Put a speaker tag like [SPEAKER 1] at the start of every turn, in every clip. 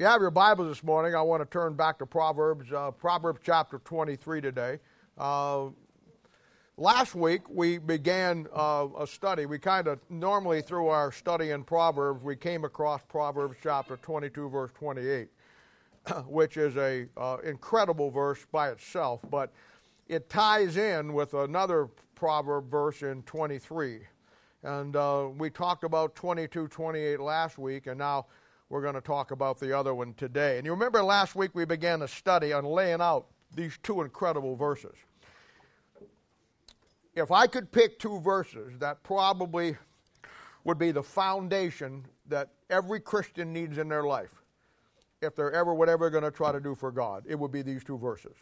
[SPEAKER 1] you have your Bibles this morning, I want to turn back to Proverbs, uh, Proverbs chapter 23 today. Uh, last week we began uh, a study. We kind of normally through our study in Proverbs, we came across Proverbs chapter 22, verse 28, which is a uh, incredible verse by itself, but it ties in with another proverb verse in 23. And uh, we talked about 22, 28 last week, and now we're going to talk about the other one today. And you remember last week we began a study on laying out these two incredible verses. If I could pick two verses that probably would be the foundation that every Christian needs in their life, if they're ever whatever going to try to do for God, it would be these two verses.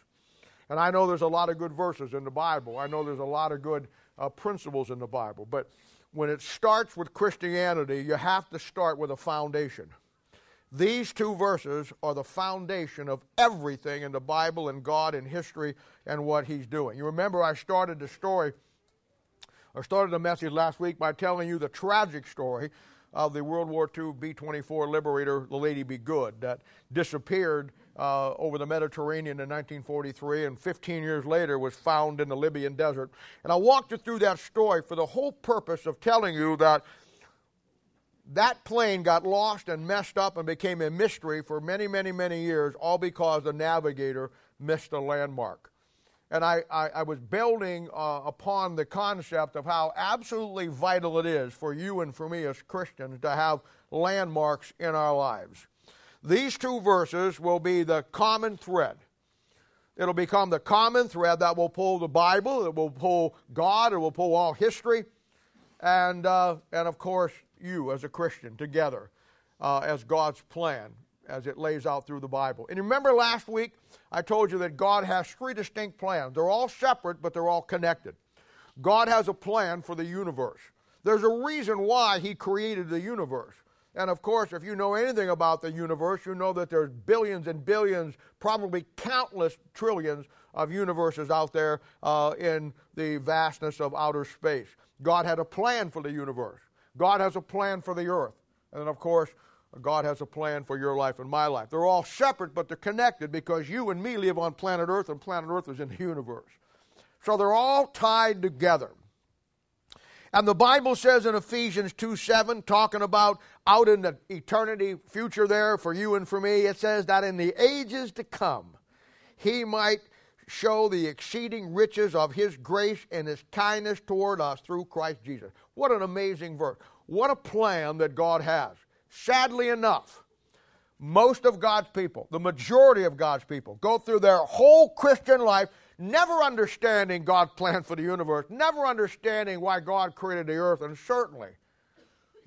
[SPEAKER 1] And I know there's a lot of good verses in the Bible. I know there's a lot of good uh, principles in the Bible. But when it starts with Christianity, you have to start with a foundation. These two verses are the foundation of everything in the Bible and God and history and what He's doing. You remember I started the story, I started the message last week by telling you the tragic story of the World War II B 24 Liberator, the Lady Be Good, that disappeared uh, over the Mediterranean in 1943 and 15 years later was found in the Libyan desert. And I walked you through that story for the whole purpose of telling you that that plane got lost and messed up and became a mystery for many, many, many years, all because the navigator missed a landmark. And I, I, I was building uh, upon the concept of how absolutely vital it is for you and for me as Christians to have landmarks in our lives. These two verses will be the common thread. It'll become the common thread that will pull the Bible, it will pull God, it will pull all history, and, uh, and of course, you as a Christian together uh, as God's plan as it lays out through the Bible. And remember last week, I told you that God has three distinct plans. They're all separate, but they're all connected. God has a plan for the universe. There's a reason why He created the universe. And of course, if you know anything about the universe, you know that there's billions and billions, probably countless trillions of universes out there uh, in the vastness of outer space. God had a plan for the universe. God has a plan for the earth. And then, of course, God has a plan for your life and my life. They're all separate, but they're connected because you and me live on planet Earth, and planet Earth is in the universe. So they're all tied together. And the Bible says in Ephesians 2 7, talking about out in the eternity future there for you and for me, it says that in the ages to come, he might show the exceeding riches of his grace and his kindness toward us through Christ Jesus. What an amazing verse. What a plan that God has. Sadly enough, most of God's people, the majority of God's people, go through their whole Christian life never understanding God's plan for the universe, never understanding why God created the earth, and certainly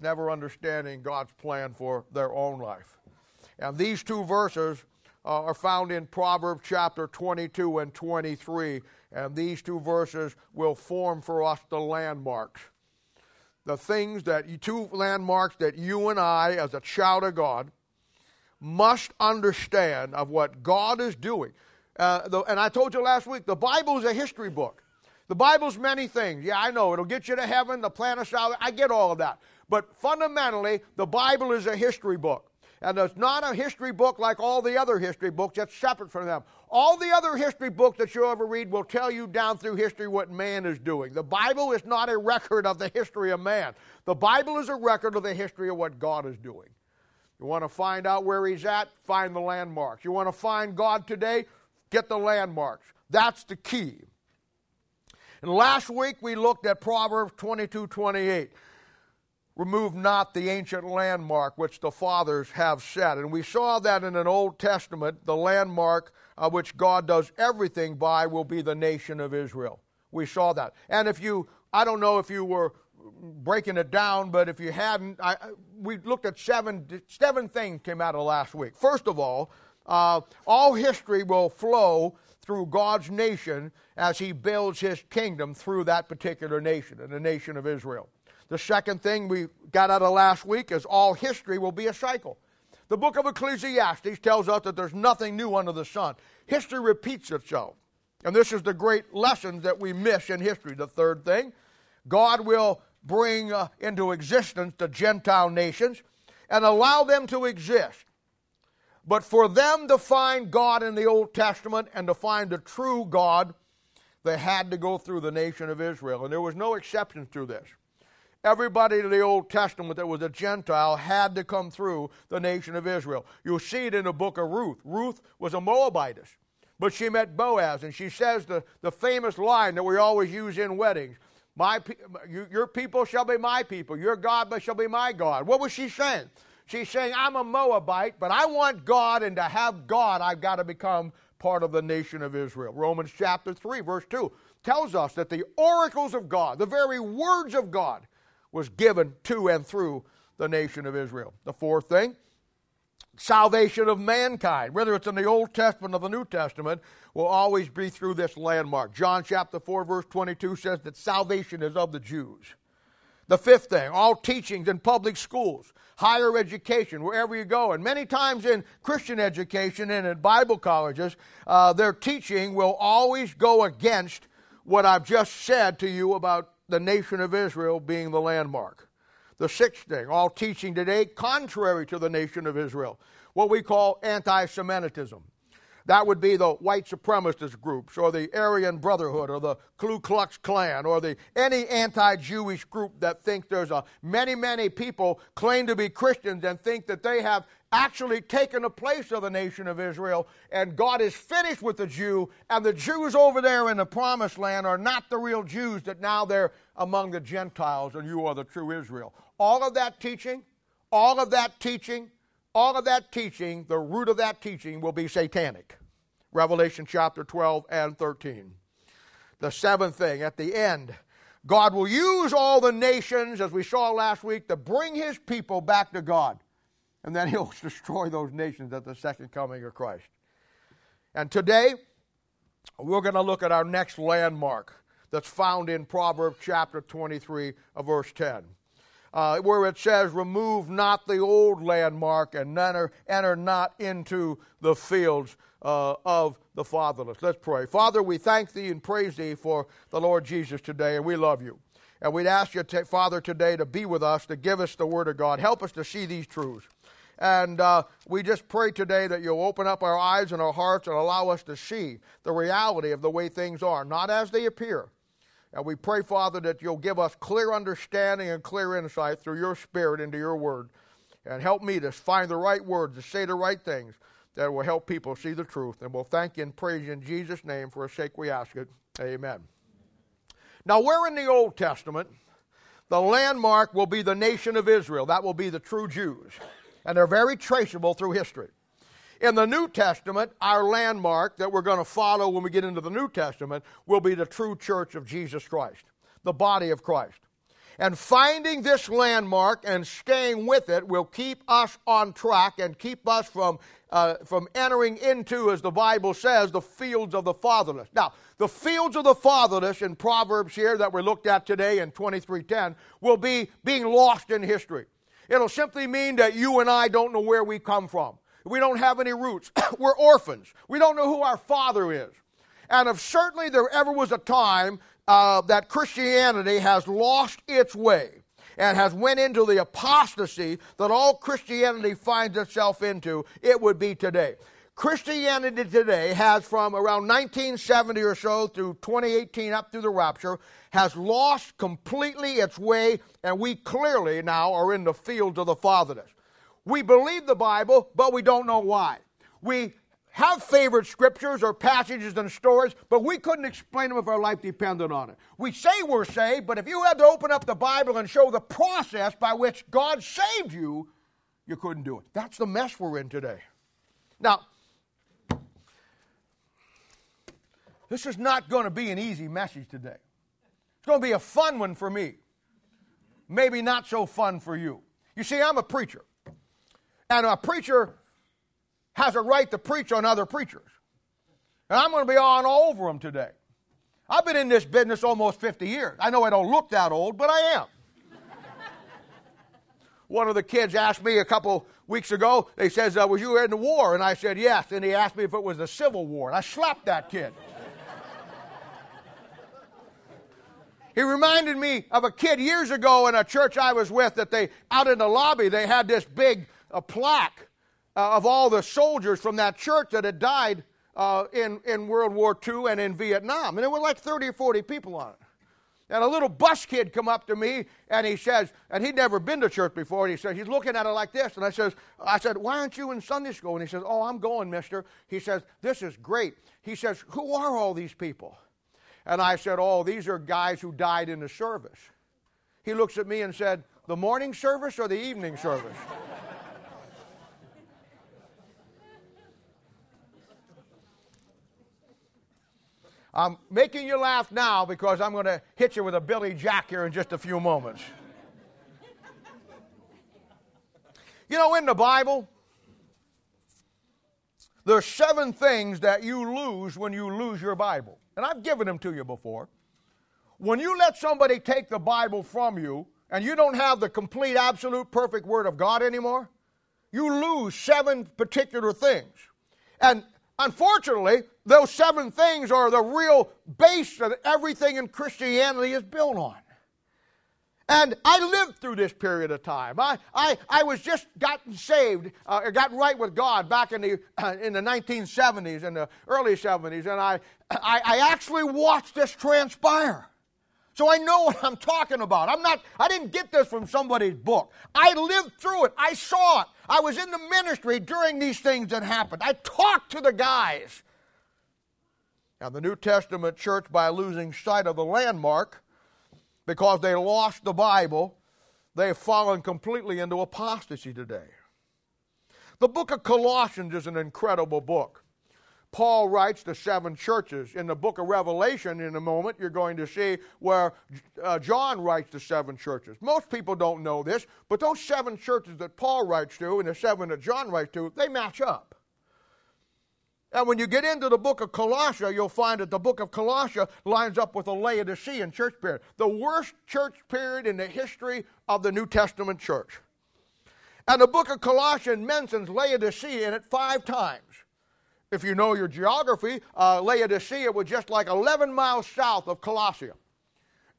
[SPEAKER 1] never understanding God's plan for their own life. And these two verses uh, are found in Proverbs chapter 22 and 23. And these two verses will form for us the landmarks. The things that, two landmarks that you and I, as a child of God, must understand of what God is doing. Uh, the, and I told you last week, the Bible is a history book. The Bible's many things. Yeah, I know. It'll get you to heaven, the plan of salvation. I get all of that. But fundamentally, the Bible is a history book. And it's not a history book like all the other history books that's separate from them. All the other history books that you'll ever read will tell you down through history what man is doing. The Bible is not a record of the history of man. The Bible is a record of the history of what God is doing. You want to find out where he's at? Find the landmarks. You want to find God today? Get the landmarks. That's the key. And last week we looked at Proverbs 22 28. Remove not the ancient landmark which the fathers have set. And we saw that in an Old Testament, the landmark uh, which God does everything by will be the nation of Israel. We saw that. And if you, I don't know if you were breaking it down, but if you hadn't, I, we looked at seven, seven things came out of last week. First of all, uh, all history will flow through God's nation as He builds His kingdom through that particular nation, and the nation of Israel. The second thing we got out of last week is all history will be a cycle. The book of Ecclesiastes tells us that there's nothing new under the sun. History repeats itself. And this is the great lesson that we miss in history. The third thing, God will bring uh, into existence the Gentile nations and allow them to exist. But for them to find God in the Old Testament and to find the true God, they had to go through the nation of Israel. And there was no exception to this. Everybody in the Old Testament that was a Gentile had to come through the nation of Israel. You'll see it in the book of Ruth. Ruth was a Moabitess, but she met Boaz, and she says the, the famous line that we always use in weddings my, Your people shall be my people, your God shall be my God. What was she saying? She's saying, I'm a Moabite, but I want God, and to have God, I've got to become part of the nation of Israel. Romans chapter 3, verse 2 tells us that the oracles of God, the very words of God, was given to and through the nation of Israel. The fourth thing, salvation of mankind, whether it's in the Old Testament or the New Testament, will always be through this landmark. John chapter 4, verse 22 says that salvation is of the Jews. The fifth thing, all teachings in public schools, higher education, wherever you go. And many times in Christian education and in Bible colleges, uh, their teaching will always go against what I've just said to you about the nation of Israel being the landmark. The sixth thing, all teaching today contrary to the nation of Israel, what we call anti Semitism. That would be the white supremacist groups or the Aryan Brotherhood or the Ku Klux Klan or the any anti-Jewish group that thinks there's a many many people claim to be Christians and think that they have actually taken the place of the nation of Israel and God is finished with the Jew and the Jews over there in the promised land are not the real Jews that now they're among the Gentiles and you are the true Israel. All of that teaching, all of that teaching all of that teaching, the root of that teaching will be satanic. Revelation chapter 12 and 13. The seventh thing, at the end, God will use all the nations, as we saw last week, to bring his people back to God. And then he'll destroy those nations at the second coming of Christ. And today, we're going to look at our next landmark that's found in Proverbs chapter 23, verse 10 uh, where it says, Remove not the old landmark and enter, enter not into the fields uh, of the fatherless. Let's pray. Father, we thank thee and praise thee for the Lord Jesus today, and we love you. And we'd ask you, Father, today to be with us, to give us the Word of God. Help us to see these truths. And uh, we just pray today that you'll open up our eyes and our hearts and allow us to see the reality of the way things are, not as they appear, and we pray, Father, that you'll give us clear understanding and clear insight through your Spirit into your word. And help me to find the right words, to say the right things that will help people see the truth. And we'll thank you and praise you in Jesus' name. For a sake we ask it. Amen. Now, where in the Old Testament, the landmark will be the nation of Israel. That will be the true Jews. And they're very traceable through history. In the New Testament, our landmark that we're going to follow when we get into the New Testament will be the true church of Jesus Christ, the body of Christ. And finding this landmark and staying with it will keep us on track and keep us from, uh, from entering into, as the Bible says, the fields of the fatherless. Now, the fields of the fatherless in Proverbs here that we looked at today in 2310 will be being lost in history. It'll simply mean that you and I don't know where we come from. We don't have any roots. We're orphans. We don't know who our father is. And if certainly there ever was a time uh, that Christianity has lost its way and has went into the apostasy that all Christianity finds itself into, it would be today. Christianity today has from around 1970 or so through 2018 up through the rapture has lost completely its way and we clearly now are in the fields of the fatherless. We believe the Bible, but we don't know why. We have favorite scriptures or passages and stories, but we couldn't explain them if our life depended on it. We say we're saved, but if you had to open up the Bible and show the process by which God saved you, you couldn't do it. That's the mess we're in today. Now, this is not going to be an easy message today. It's going to be a fun one for me. Maybe not so fun for you. You see, I'm a preacher. And a preacher has a right to preach on other preachers. And I'm going to be on all over them today. I've been in this business almost 50 years. I know I don't look that old, but I am. One of the kids asked me a couple weeks ago, they says, uh, was you in the war? And I said, yes. And he asked me if it was the Civil War. And I slapped that kid. He reminded me of a kid years ago in a church I was with that they, out in the lobby, they had this big a plaque uh, of all the soldiers from that church that had died uh, in, in World War II and in Vietnam. And there were like 30 or 40 people on it. And a little bus kid come up to me and he says, and he'd never been to church before, and he says, he's looking at it like this. And I says, I said, why aren't you in Sunday school? And he says, oh, I'm going, mister. He says, this is great. He says, who are all these people? And I said, oh, these are guys who died in the service. He looks at me and said, the morning service or the evening service? I'm making you laugh now because I'm going to hit you with a Billy Jack here in just a few moments. you know, in the Bible, there's seven things that you lose when you lose your Bible. And I've given them to you before. When you let somebody take the Bible from you and you don't have the complete, absolute, perfect Word of God anymore, you lose seven particular things. And Unfortunately, those seven things are the real base that everything in Christianity is built on. And I lived through this period of time. I, I, I was just gotten saved, uh, got right with God back in the, uh, in the 1970s and the early 70s, and I, I, I actually watched this transpire. So I know what I'm talking about. I'm not, I didn't get this from somebody's book. I lived through it. I saw it. I was in the ministry during these things that happened. I talked to the guys. Now, the New Testament church, by losing sight of the landmark, because they lost the Bible, they've fallen completely into apostasy today. The book of Colossians is an incredible book. Paul writes to seven churches. In the book of Revelation, in a moment, you're going to see where uh, John writes to seven churches. Most people don't know this, but those seven churches that Paul writes to and the seven that John writes to, they match up. And when you get into the book of Colossia, you'll find that the book of Colossia lines up with the Laodicean church period, the worst church period in the history of the New Testament church. And the book of Colossians mentions Laodicea in it five times. If you know your geography, uh, Laodicea was just like 11 miles south of Colossia.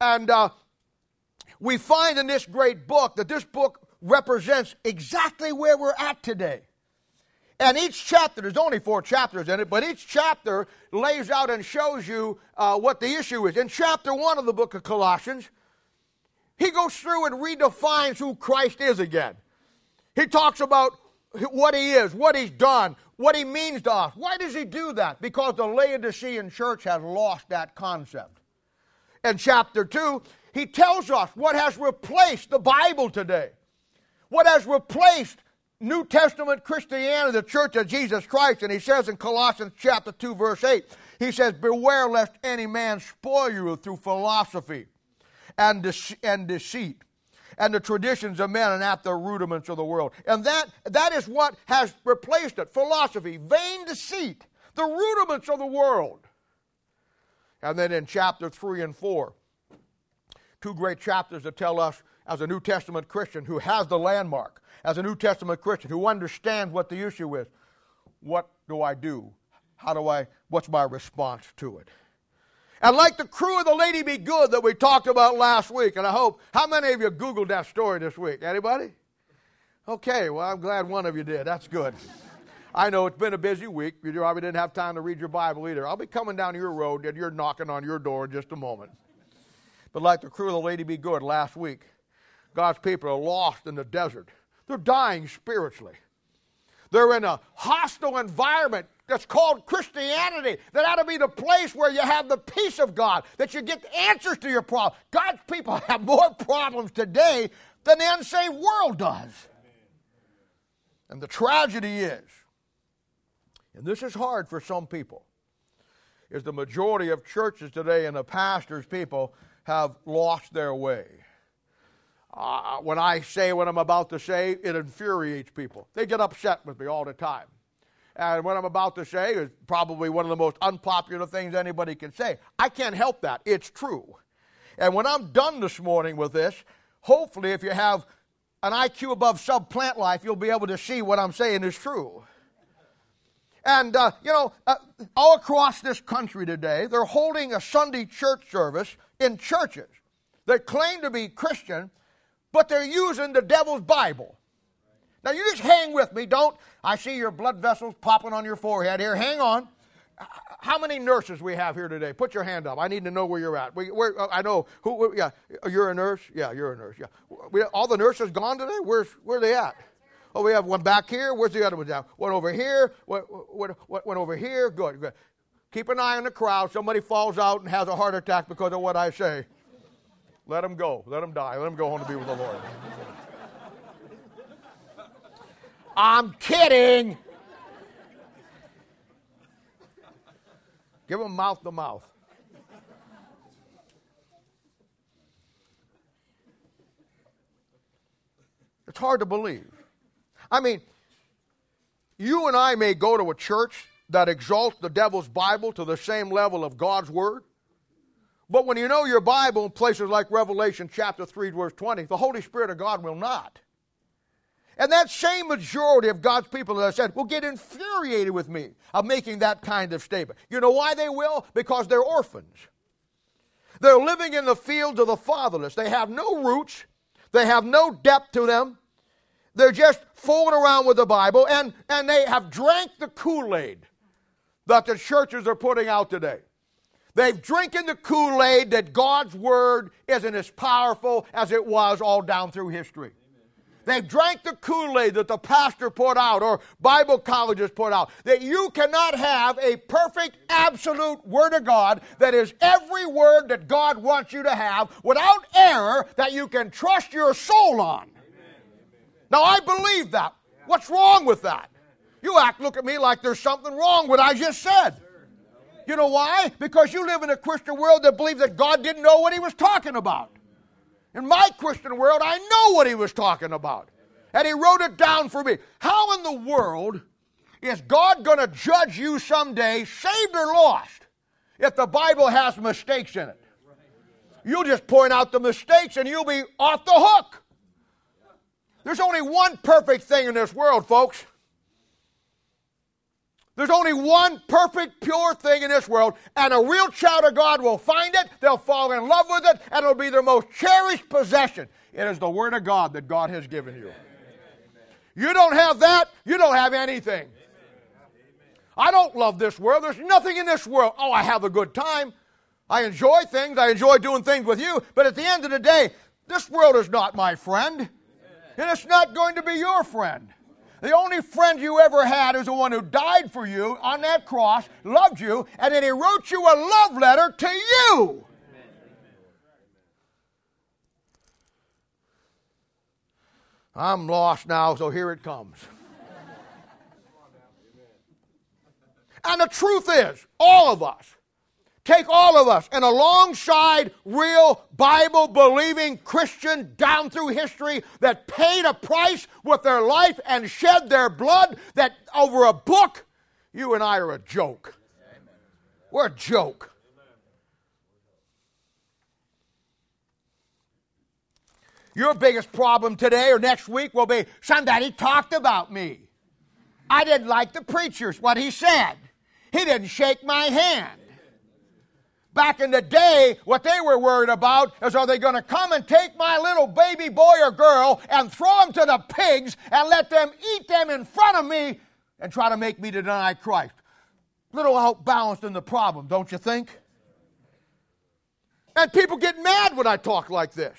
[SPEAKER 1] And uh, we find in this great book that this book represents exactly where we're at today. And each chapter, there's only four chapters in it, but each chapter lays out and shows you uh, what the issue is. In chapter one of the book of Colossians, he goes through and redefines who Christ is again. He talks about what he is, what he's done, what he means to us. Why does he do that? Because the Laodicean church has lost that concept. In chapter 2, he tells us what has replaced the Bible today, what has replaced New Testament Christianity, the church of Jesus Christ. And he says in Colossians chapter 2, verse 8, he says, Beware lest any man spoil you through philosophy and, de- and deceit and the traditions of men and after the rudiments of the world. And that, that is what has replaced it philosophy, vain deceit, the rudiments of the world. And then in chapter 3 and 4, two great chapters that tell us, as a New Testament Christian who has the landmark, as a New Testament Christian who understands what the issue is, what do I do? How do I, what's my response to it? And like the crew of the Lady Be Good that we talked about last week, and I hope, how many of you Googled that story this week? Anybody? Okay, well, I'm glad one of you did. That's good. I know it's been a busy week. You probably didn't have time to read your Bible either. I'll be coming down your road and you're knocking on your door in just a moment. But like the crew of the Lady Be Good last week, God's people are lost in the desert. They're dying spiritually. They're in a hostile environment that's called Christianity. That ought to be the place where you have the peace of God, that you get answers to your problems. God's people have more problems today than the unsaved world does. And the tragedy is, and this is hard for some people, is the majority of churches today and the pastors' people have lost their way. Uh, when I say what I'm about to say, it infuriates people. They get upset with me all the time. And what I'm about to say is probably one of the most unpopular things anybody can say. I can't help that. It's true. And when I'm done this morning with this, hopefully, if you have an IQ above sub plant life, you'll be able to see what I'm saying is true. And, uh, you know, uh, all across this country today, they're holding a Sunday church service in churches that claim to be Christian, but they're using the devil's Bible. Now you just hang with me. Don't. I see your blood vessels popping on your forehead here. Hang on. How many nurses we have here today? Put your hand up. I need to know where you're at. We, where, uh, I know who. Yeah, uh, you're a nurse. Yeah, you're a nurse. Yeah. We, all the nurses gone today. Where's where are they at? Oh, we have one back here. Where's the other one? Down. One over here. One, one, one over here. Good. Good. Keep an eye on the crowd. Somebody falls out and has a heart attack because of what I say. Let them go. Let them die. Let them go home to be with the Lord. I'm kidding. Give them mouth to mouth. It's hard to believe. I mean, you and I may go to a church that exalts the devil's Bible to the same level of God's Word. But when you know your Bible in places like Revelation chapter 3, verse 20, the Holy Spirit of God will not. And that same majority of God's people, as I said, will get infuriated with me of making that kind of statement. You know why they will? Because they're orphans. They're living in the fields of the fatherless. They have no roots, they have no depth to them. They're just fooling around with the Bible, and, and they have drank the Kool Aid that the churches are putting out today. They've drinking the Kool Aid that God's Word isn't as powerful as it was all down through history. They've drank the Kool Aid that the pastor put out or Bible colleges put out. That you cannot have a perfect, absolute Word of God that is every word that God wants you to have without error that you can trust your soul on. Now, I believe that. What's wrong with that? You act, look at me like there's something wrong with what I just said. You know why? Because you live in a Christian world that believes that God didn't know what he was talking about. In my Christian world, I know what he was talking about. And he wrote it down for me. How in the world is God going to judge you someday, saved or lost, if the Bible has mistakes in it? You'll just point out the mistakes and you'll be off the hook. There's only one perfect thing in this world, folks. There's only one perfect, pure thing in this world, and a real child of God will find it, they'll fall in love with it, and it'll be their most cherished possession. It is the Word of God that God has given you. You don't have that, you don't have anything. I don't love this world. There's nothing in this world. Oh, I have a good time. I enjoy things. I enjoy doing things with you. But at the end of the day, this world is not my friend. And it's not going to be your friend. The only friend you ever had is the one who died for you on that cross, loved you, and then he wrote you a love letter to you. I'm lost now, so here it comes. And the truth is, all of us, Take all of us and alongside real Bible believing Christian down through history that paid a price with their life and shed their blood that over a book, you and I are a joke. We're a joke. Your biggest problem today or next week will be somebody talked about me. I didn't like the preacher's what he said. He didn't shake my hand. Back in the day, what they were worried about is are they going to come and take my little baby boy or girl and throw them to the pigs and let them eat them in front of me and try to make me deny Christ? Little outbalanced in the problem, don't you think? And people get mad when I talk like this.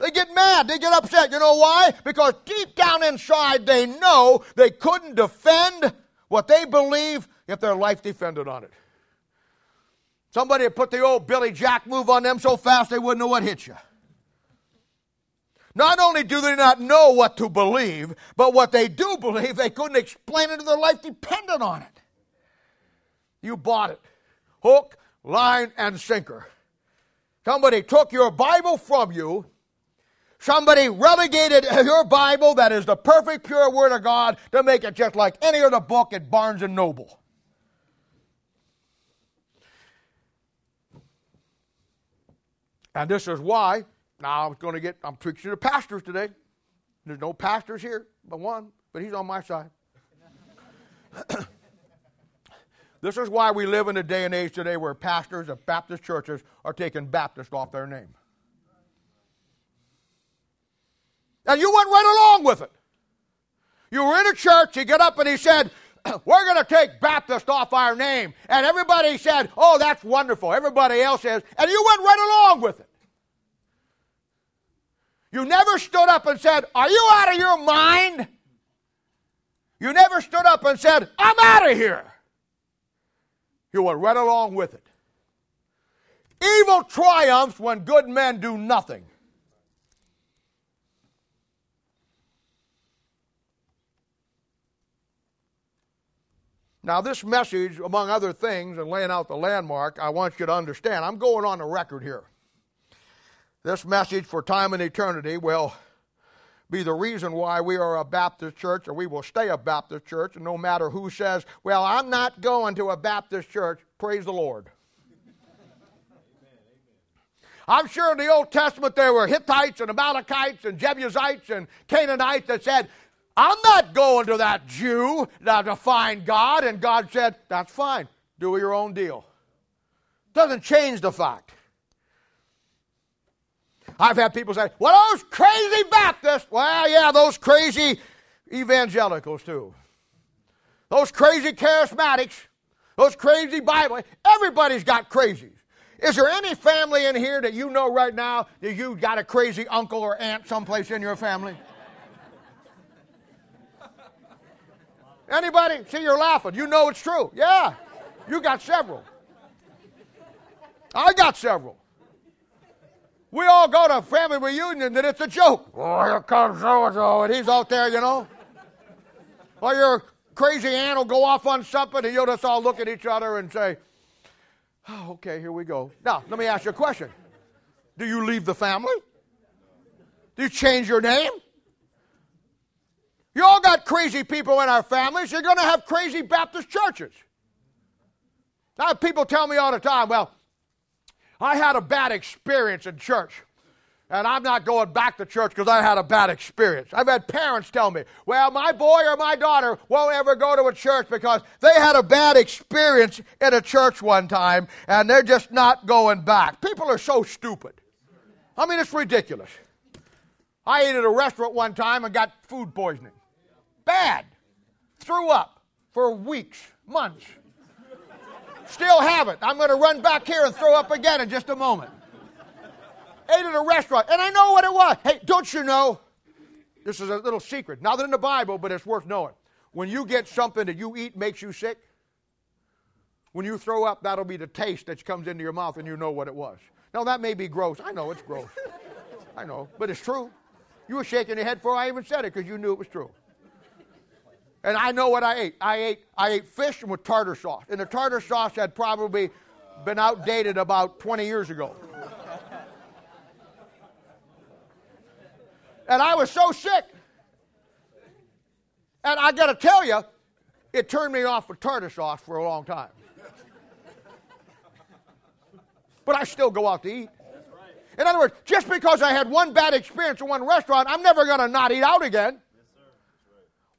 [SPEAKER 1] They get mad, they get upset. You know why? Because deep down inside they know they couldn't defend what they believe if their life depended on it. Somebody put the old Billy Jack move on them so fast they wouldn't know what hit you. Not only do they not know what to believe, but what they do believe, they couldn't explain it and their life depended on it. You bought it. Hook, line, and sinker. Somebody took your Bible from you. Somebody relegated your Bible, that is the perfect, pure Word of God, to make it just like any other book at Barnes and Noble. And this is why, now I'm going to get, I'm preaching to pastors today. There's no pastors here but one, but he's on my side. this is why we live in a day and age today where pastors of Baptist churches are taking Baptist off their name. And you went right along with it. You were in a church, he got up and he said, We're going to take Baptist off our name. And everybody said, Oh, that's wonderful. Everybody else says, and you went right along with it. You never stood up and said, Are you out of your mind? You never stood up and said, I'm out of here. You went right along with it. Evil triumphs when good men do nothing. Now, this message, among other things, and laying out the landmark, I want you to understand. I'm going on the record here. This message for time and eternity will be the reason why we are a Baptist church or we will stay a Baptist church. And no matter who says, well, I'm not going to a Baptist church, praise the Lord. I'm sure in the Old Testament there were Hittites and Amalekites and Jebusites and Canaanites that said, I'm not going to that Jew now to find God. And God said, That's fine. Do your own deal. Doesn't change the fact. I've had people say, Well, those crazy Baptists. Well, yeah, those crazy evangelicals, too. Those crazy charismatics, those crazy Bible. Everybody's got crazies. Is there any family in here that you know right now that you've got a crazy uncle or aunt someplace in your family? Anybody? See, you're laughing. You know it's true. Yeah. You got several. I got several. We all go to a family reunion and it's a joke. Oh, here comes so and so, and he's out there, you know. Or your crazy aunt will go off on something and you'll just all look at each other and say, Oh, okay, here we go. Now, let me ask you a question. Do you leave the family? Do you change your name? You all got crazy people in our families. You're going to have crazy Baptist churches. Now, people tell me all the time, well, I had a bad experience in church. And I'm not going back to church because I had a bad experience. I've had parents tell me, well, my boy or my daughter won't ever go to a church because they had a bad experience in a church one time and they're just not going back. People are so stupid. I mean, it's ridiculous. I ate at a restaurant one time and got food poisoning. Bad. Threw up for weeks, months. Still have it. I'm going to run back here and throw up again in just a moment. Ate at a restaurant, and I know what it was. Hey, don't you know? This is a little secret. Not in the Bible, but it's worth knowing. When you get something that you eat makes you sick, when you throw up, that'll be the taste that comes into your mouth and you know what it was. Now, that may be gross. I know it's gross. I know, but it's true. You were shaking your head before I even said it because you knew it was true. And I know what I ate. I ate I ate fish with tartar sauce. And the tartar sauce had probably been outdated about 20 years ago. And I was so sick. And I got to tell you, it turned me off with tartar sauce for a long time. But I still go out to eat. In other words, just because I had one bad experience in one restaurant, I'm never going to not eat out again.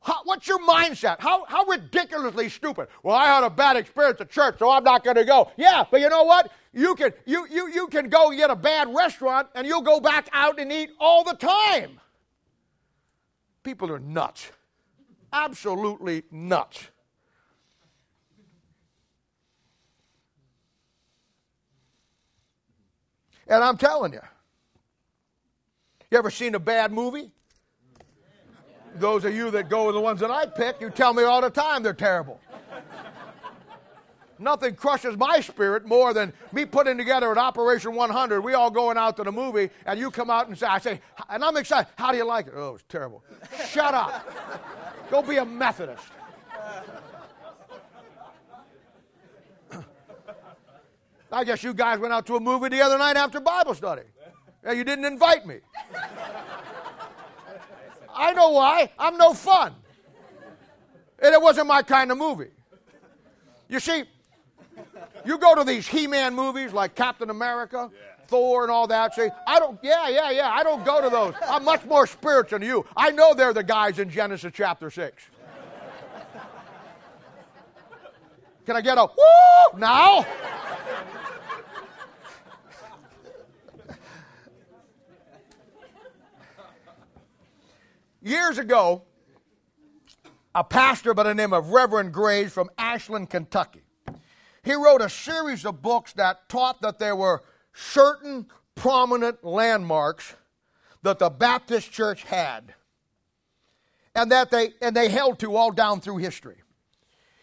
[SPEAKER 1] How, what's your mindset? How, how ridiculously stupid. Well, I had a bad experience at church, so I'm not going to go. Yeah, but you know what? You can, you, you, you can go get a bad restaurant and you'll go back out and eat all the time. People are nuts. Absolutely nuts. And I'm telling you, you ever seen a bad movie? Those of you that go with the ones that I pick, you tell me all the time they're terrible. Nothing crushes my spirit more than me putting together an Operation 100. We all going out to the movie, and you come out and say, I say, and I'm excited. How do you like it? Oh, it's terrible. Shut up. Go be a Methodist. I guess you guys went out to a movie the other night after Bible study. Yeah, you didn't invite me. I know why. I'm no fun. And it wasn't my kind of movie. You see, you go to these He Man movies like Captain America, yeah. Thor, and all that. See, I don't, yeah, yeah, yeah, I don't go to those. I'm much more spiritual than you. I know they're the guys in Genesis chapter 6. Can I get a woo now? Years ago, a pastor by the name of Reverend Graves from Ashland, Kentucky. He wrote a series of books that taught that there were certain prominent landmarks that the Baptist church had and that they and they held to all down through history.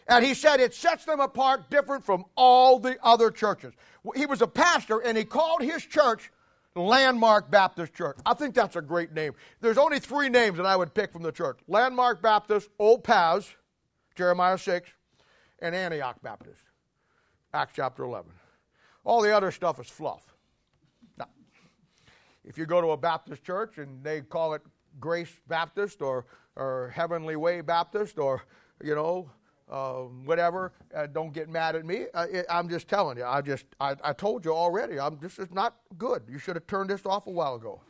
[SPEAKER 1] And he said it sets them apart different from all the other churches. He was a pastor and he called his church Landmark Baptist Church. I think that's a great name. There's only three names that I would pick from the church Landmark Baptist, Old Paths, Jeremiah 6, and Antioch Baptist, Acts chapter 11. All the other stuff is fluff. Now, if you go to a Baptist church and they call it Grace Baptist or, or Heavenly Way Baptist or, you know, uh, whatever. Uh, don't get mad at me. Uh, it, I'm just telling you. I just I, I told you already. I'm, this is not good. You should have turned this off a while ago.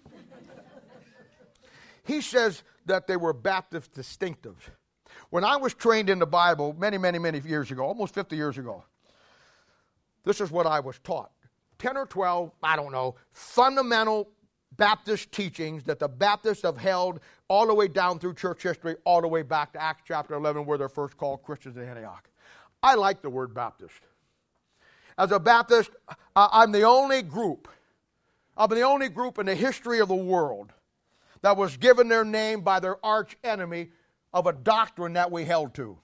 [SPEAKER 1] he says that they were Baptist distinctives. When I was trained in the Bible many, many, many years ago, almost 50 years ago, this is what I was taught. 10 or 12, I don't know, fundamental Baptist teachings that the Baptists have held all the way down through church history, all the way back to Acts chapter 11, where they're first called Christians in Antioch. I like the word Baptist. As a Baptist, I'm the only group, I'm the only group in the history of the world that was given their name by their arch enemy of a doctrine that we held to.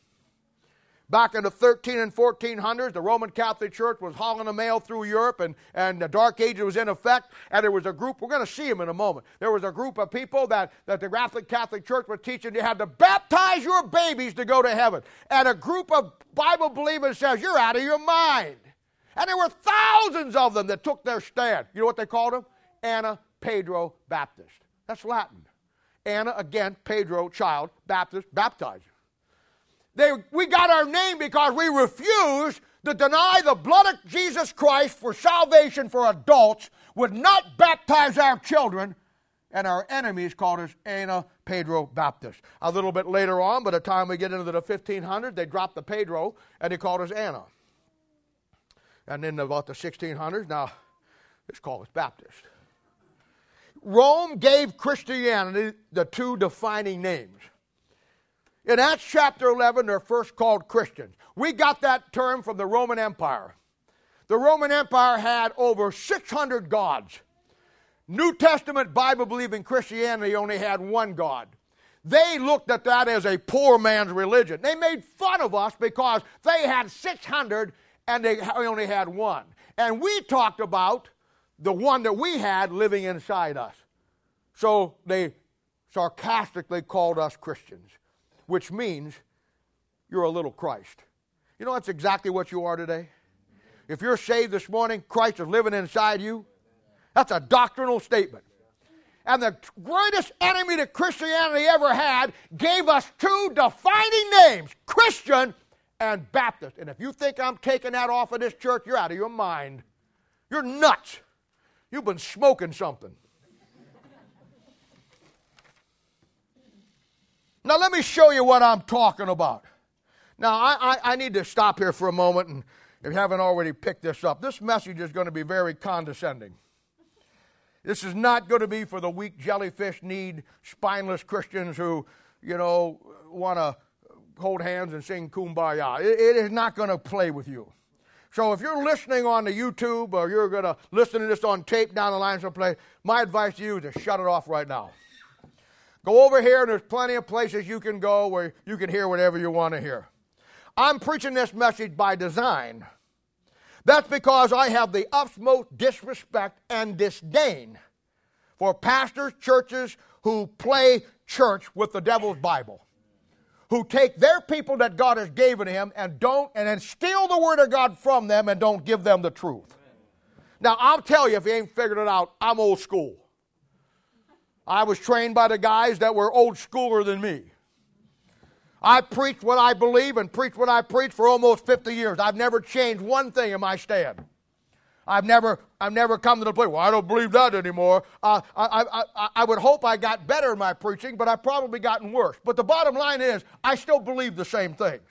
[SPEAKER 1] Back in the 13 and 1400s, the Roman Catholic Church was hauling the mail through Europe, and, and the Dark Ages was in effect. And there was a group, we're going to see them in a moment. There was a group of people that, that the Catholic Catholic Church was teaching you had to baptize your babies to go to heaven. And a group of Bible believers says, You're out of your mind. And there were thousands of them that took their stand. You know what they called them? Anna Pedro Baptist. That's Latin. Anna, again, Pedro, child, Baptist, baptizer. They, we got our name because we refused to deny the blood of Jesus Christ for salvation for adults, would not baptize our children, and our enemies called us Ana Pedro Baptist. A little bit later on, by the time we get into the 1500s, they dropped the Pedro and they called us Anna. And then about the 1600s, now it's called us Baptist. Rome gave Christianity the two defining names. In Acts chapter 11, they're first called Christians. We got that term from the Roman Empire. The Roman Empire had over 600 gods. New Testament Bible believing Christianity only had one God. They looked at that as a poor man's religion. They made fun of us because they had 600 and they only had one. And we talked about the one that we had living inside us. So they sarcastically called us Christians which means you're a little Christ. You know, that's exactly what you are today. If you're saved this morning, Christ is living inside you. That's a doctrinal statement. And the greatest enemy that Christianity ever had gave us two defining names Christian and Baptist. And if you think I'm taking that off of this church, you're out of your mind. You're nuts. You've been smoking something. Now, let me show you what I'm talking about. Now, I, I, I, need to stop here for a moment, and if you haven't already picked this up, this message is going to be very condescending. This is not going to be for the weak jellyfish need spineless Christians who, you know, want to hold hands and sing kumbaya. it, it is not going to play with you. So if you're listening on the YouTube or you're going to listen to this on tape down the line someplace, my advice to you is to shut it off right now. Go over here, and there's plenty of places you can go where you can hear whatever you want to hear. I'm preaching this message by design. That's because I have the utmost disrespect and disdain for pastors, churches who play church with the devil's Bible, who take their people that God has given him and don't, and then steal the word of God from them and don't give them the truth. Now, I'll tell you, if you ain't figured it out, I'm old school. I was trained by the guys that were old schooler than me. I preached what I believe and preached what I preach for almost 50 years. I've never changed one thing in my stand. I've never, I've never come to the point, well, I don't believe that anymore. Uh, I, I, I, I would hope I got better in my preaching, but I've probably gotten worse. But the bottom line is, I still believe the same things.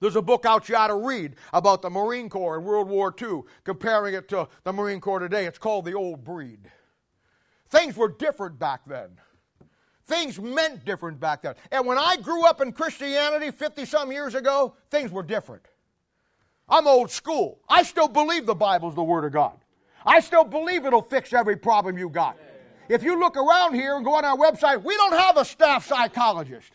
[SPEAKER 1] There's a book out you ought to read about the Marine Corps in World War II, comparing it to the Marine Corps today. It's called The Old Breed. Things were different back then. Things meant different back then. And when I grew up in Christianity 50 some years ago, things were different. I'm old school. I still believe the Bible's the Word of God. I still believe it'll fix every problem you got. If you look around here and go on our website, we don't have a staff psychologist.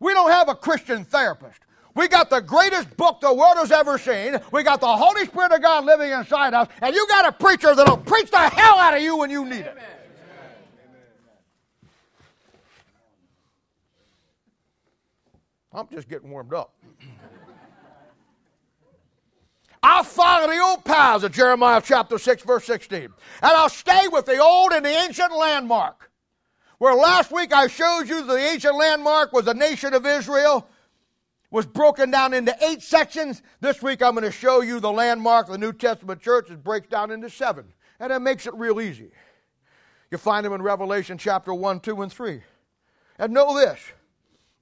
[SPEAKER 1] We don't have a Christian therapist. We got the greatest book the world has ever seen. We got the Holy Spirit of God living inside us, and you got a preacher that'll preach the hell out of you when you need it. I'm just getting warmed up. I'll follow the old paths of Jeremiah chapter 6, verse 16. And I'll stay with the old and the ancient landmark. Where last week I showed you the ancient landmark was the nation of Israel, was broken down into eight sections. This week I'm going to show you the landmark of the New Testament church. It breaks down into seven. And it makes it real easy. You find them in Revelation chapter 1, 2, and 3. And know this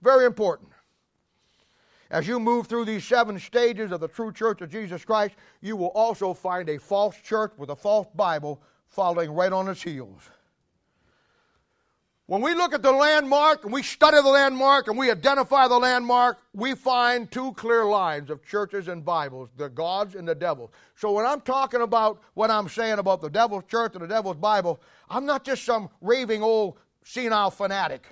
[SPEAKER 1] very important. As you move through these seven stages of the true church of Jesus Christ, you will also find a false church with a false Bible following right on its heels. When we look at the landmark and we study the landmark and we identify the landmark, we find two clear lines of churches and Bibles the gods and the devils. So when I'm talking about what I'm saying about the devil's church and the devil's Bible, I'm not just some raving old senile fanatic.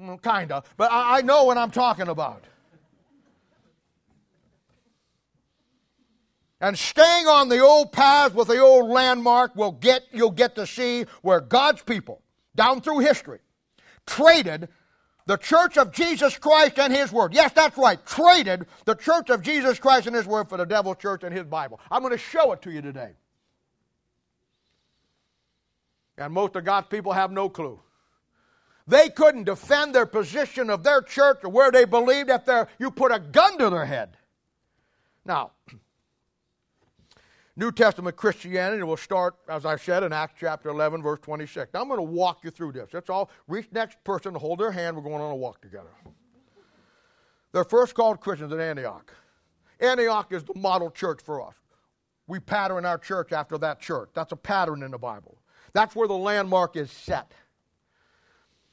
[SPEAKER 1] Mm, kind of. But I, I know what I'm talking about. And staying on the old path with the old landmark will get you'll get to see where God's people, down through history, traded the church of Jesus Christ and his word. Yes, that's right. Traded the church of Jesus Christ and his word for the devil's church and his Bible. I'm going to show it to you today. And most of God's people have no clue. They couldn't defend their position of their church or where they believed if you put a gun to their head. Now, New Testament Christianity will start, as I said, in Acts chapter 11, verse 26. Now I'm going to walk you through this. That's all. Reach next person, hold their hand. We're going on a walk together. They're first called Christians in Antioch. Antioch is the model church for us. We pattern our church after that church. That's a pattern in the Bible. That's where the landmark is set.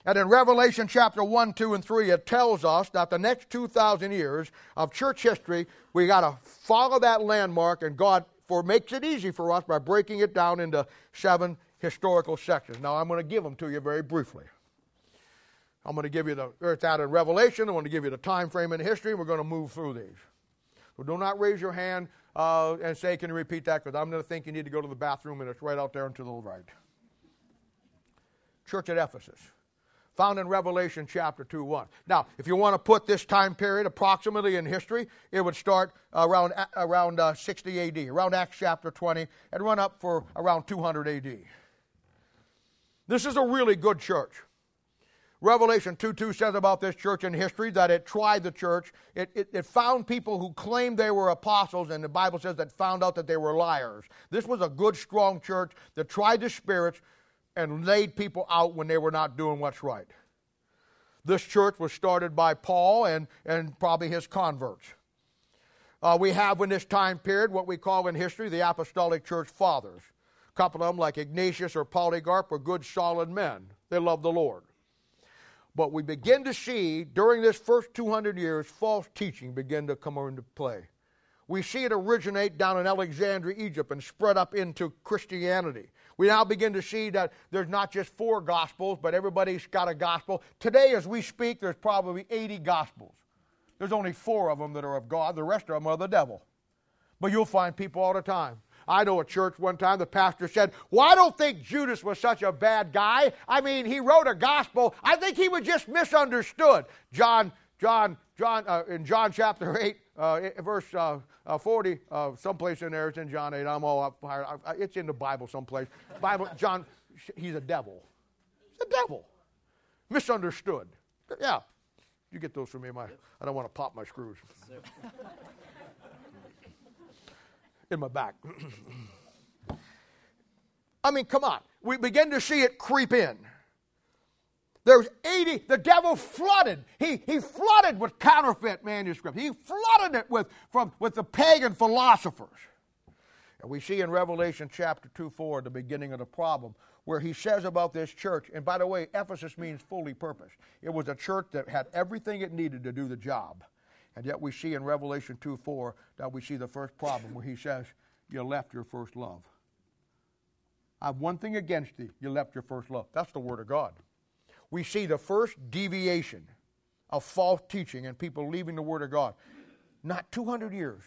[SPEAKER 1] And in Revelation chapter 1, 2, and 3, it tells us that the next 2,000 years of church history, we got to follow that landmark, and God for makes it easy for us by breaking it down into seven historical sections. Now I'm going to give them to you very briefly. I'm going to give you the it's out in Revelation. I'm going to give you the time frame in history. We're going to move through these. So do not raise your hand uh, and say, "Can you repeat that?" Because I'm going to think you need to go to the bathroom, and it's right out there and to the right. Church at Ephesus found in Revelation chapter 2 1. Now, if you want to put this time period approximately in history, it would start around, around uh, 60 AD, around Acts chapter 20, and run up for around 200 AD. This is a really good church. Revelation 2 2 says about this church in history that it tried the church. It, it, it, found people who claimed they were apostles, and the Bible says that found out that they were liars. This was a good, strong church that tried the spirits, and laid people out when they were not doing what's right. This church was started by Paul and, and probably his converts. Uh, we have in this time period what we call in history the Apostolic Church Fathers. A couple of them, like Ignatius or Polycarp, were good, solid men. They loved the Lord. But we begin to see during this first 200 years false teaching begin to come into play. We see it originate down in Alexandria, Egypt, and spread up into Christianity. We now begin to see that there's not just four gospels, but everybody's got a gospel. Today, as we speak, there's probably 80 gospels. There's only four of them that are of God, the rest of them are the devil. But you'll find people all the time. I know a church one time, the pastor said, Well, I don't think Judas was such a bad guy. I mean, he wrote a gospel. I think he was just misunderstood. John, John, John, uh, in John chapter 8, uh, verse uh, uh, 40, uh, someplace in there, it's in John 8. I'm all up higher. It's in the Bible someplace. Bible, John, he's a devil. He's a devil. Misunderstood. Yeah. You get those from me. My, I don't want to pop my screws. in my back. I mean, come on. We begin to see it creep in. There's 80, the devil flooded. He, he flooded with counterfeit manuscripts. He flooded it with, from, with the pagan philosophers. And we see in Revelation chapter 2 4, the beginning of the problem, where he says about this church, and by the way, Ephesus means fully purposed. It was a church that had everything it needed to do the job. And yet we see in Revelation 2 4 that we see the first problem where he says, You left your first love. I have one thing against thee, you left your first love. That's the Word of God. We see the first deviation of false teaching and people leaving the Word of God. Not 200 years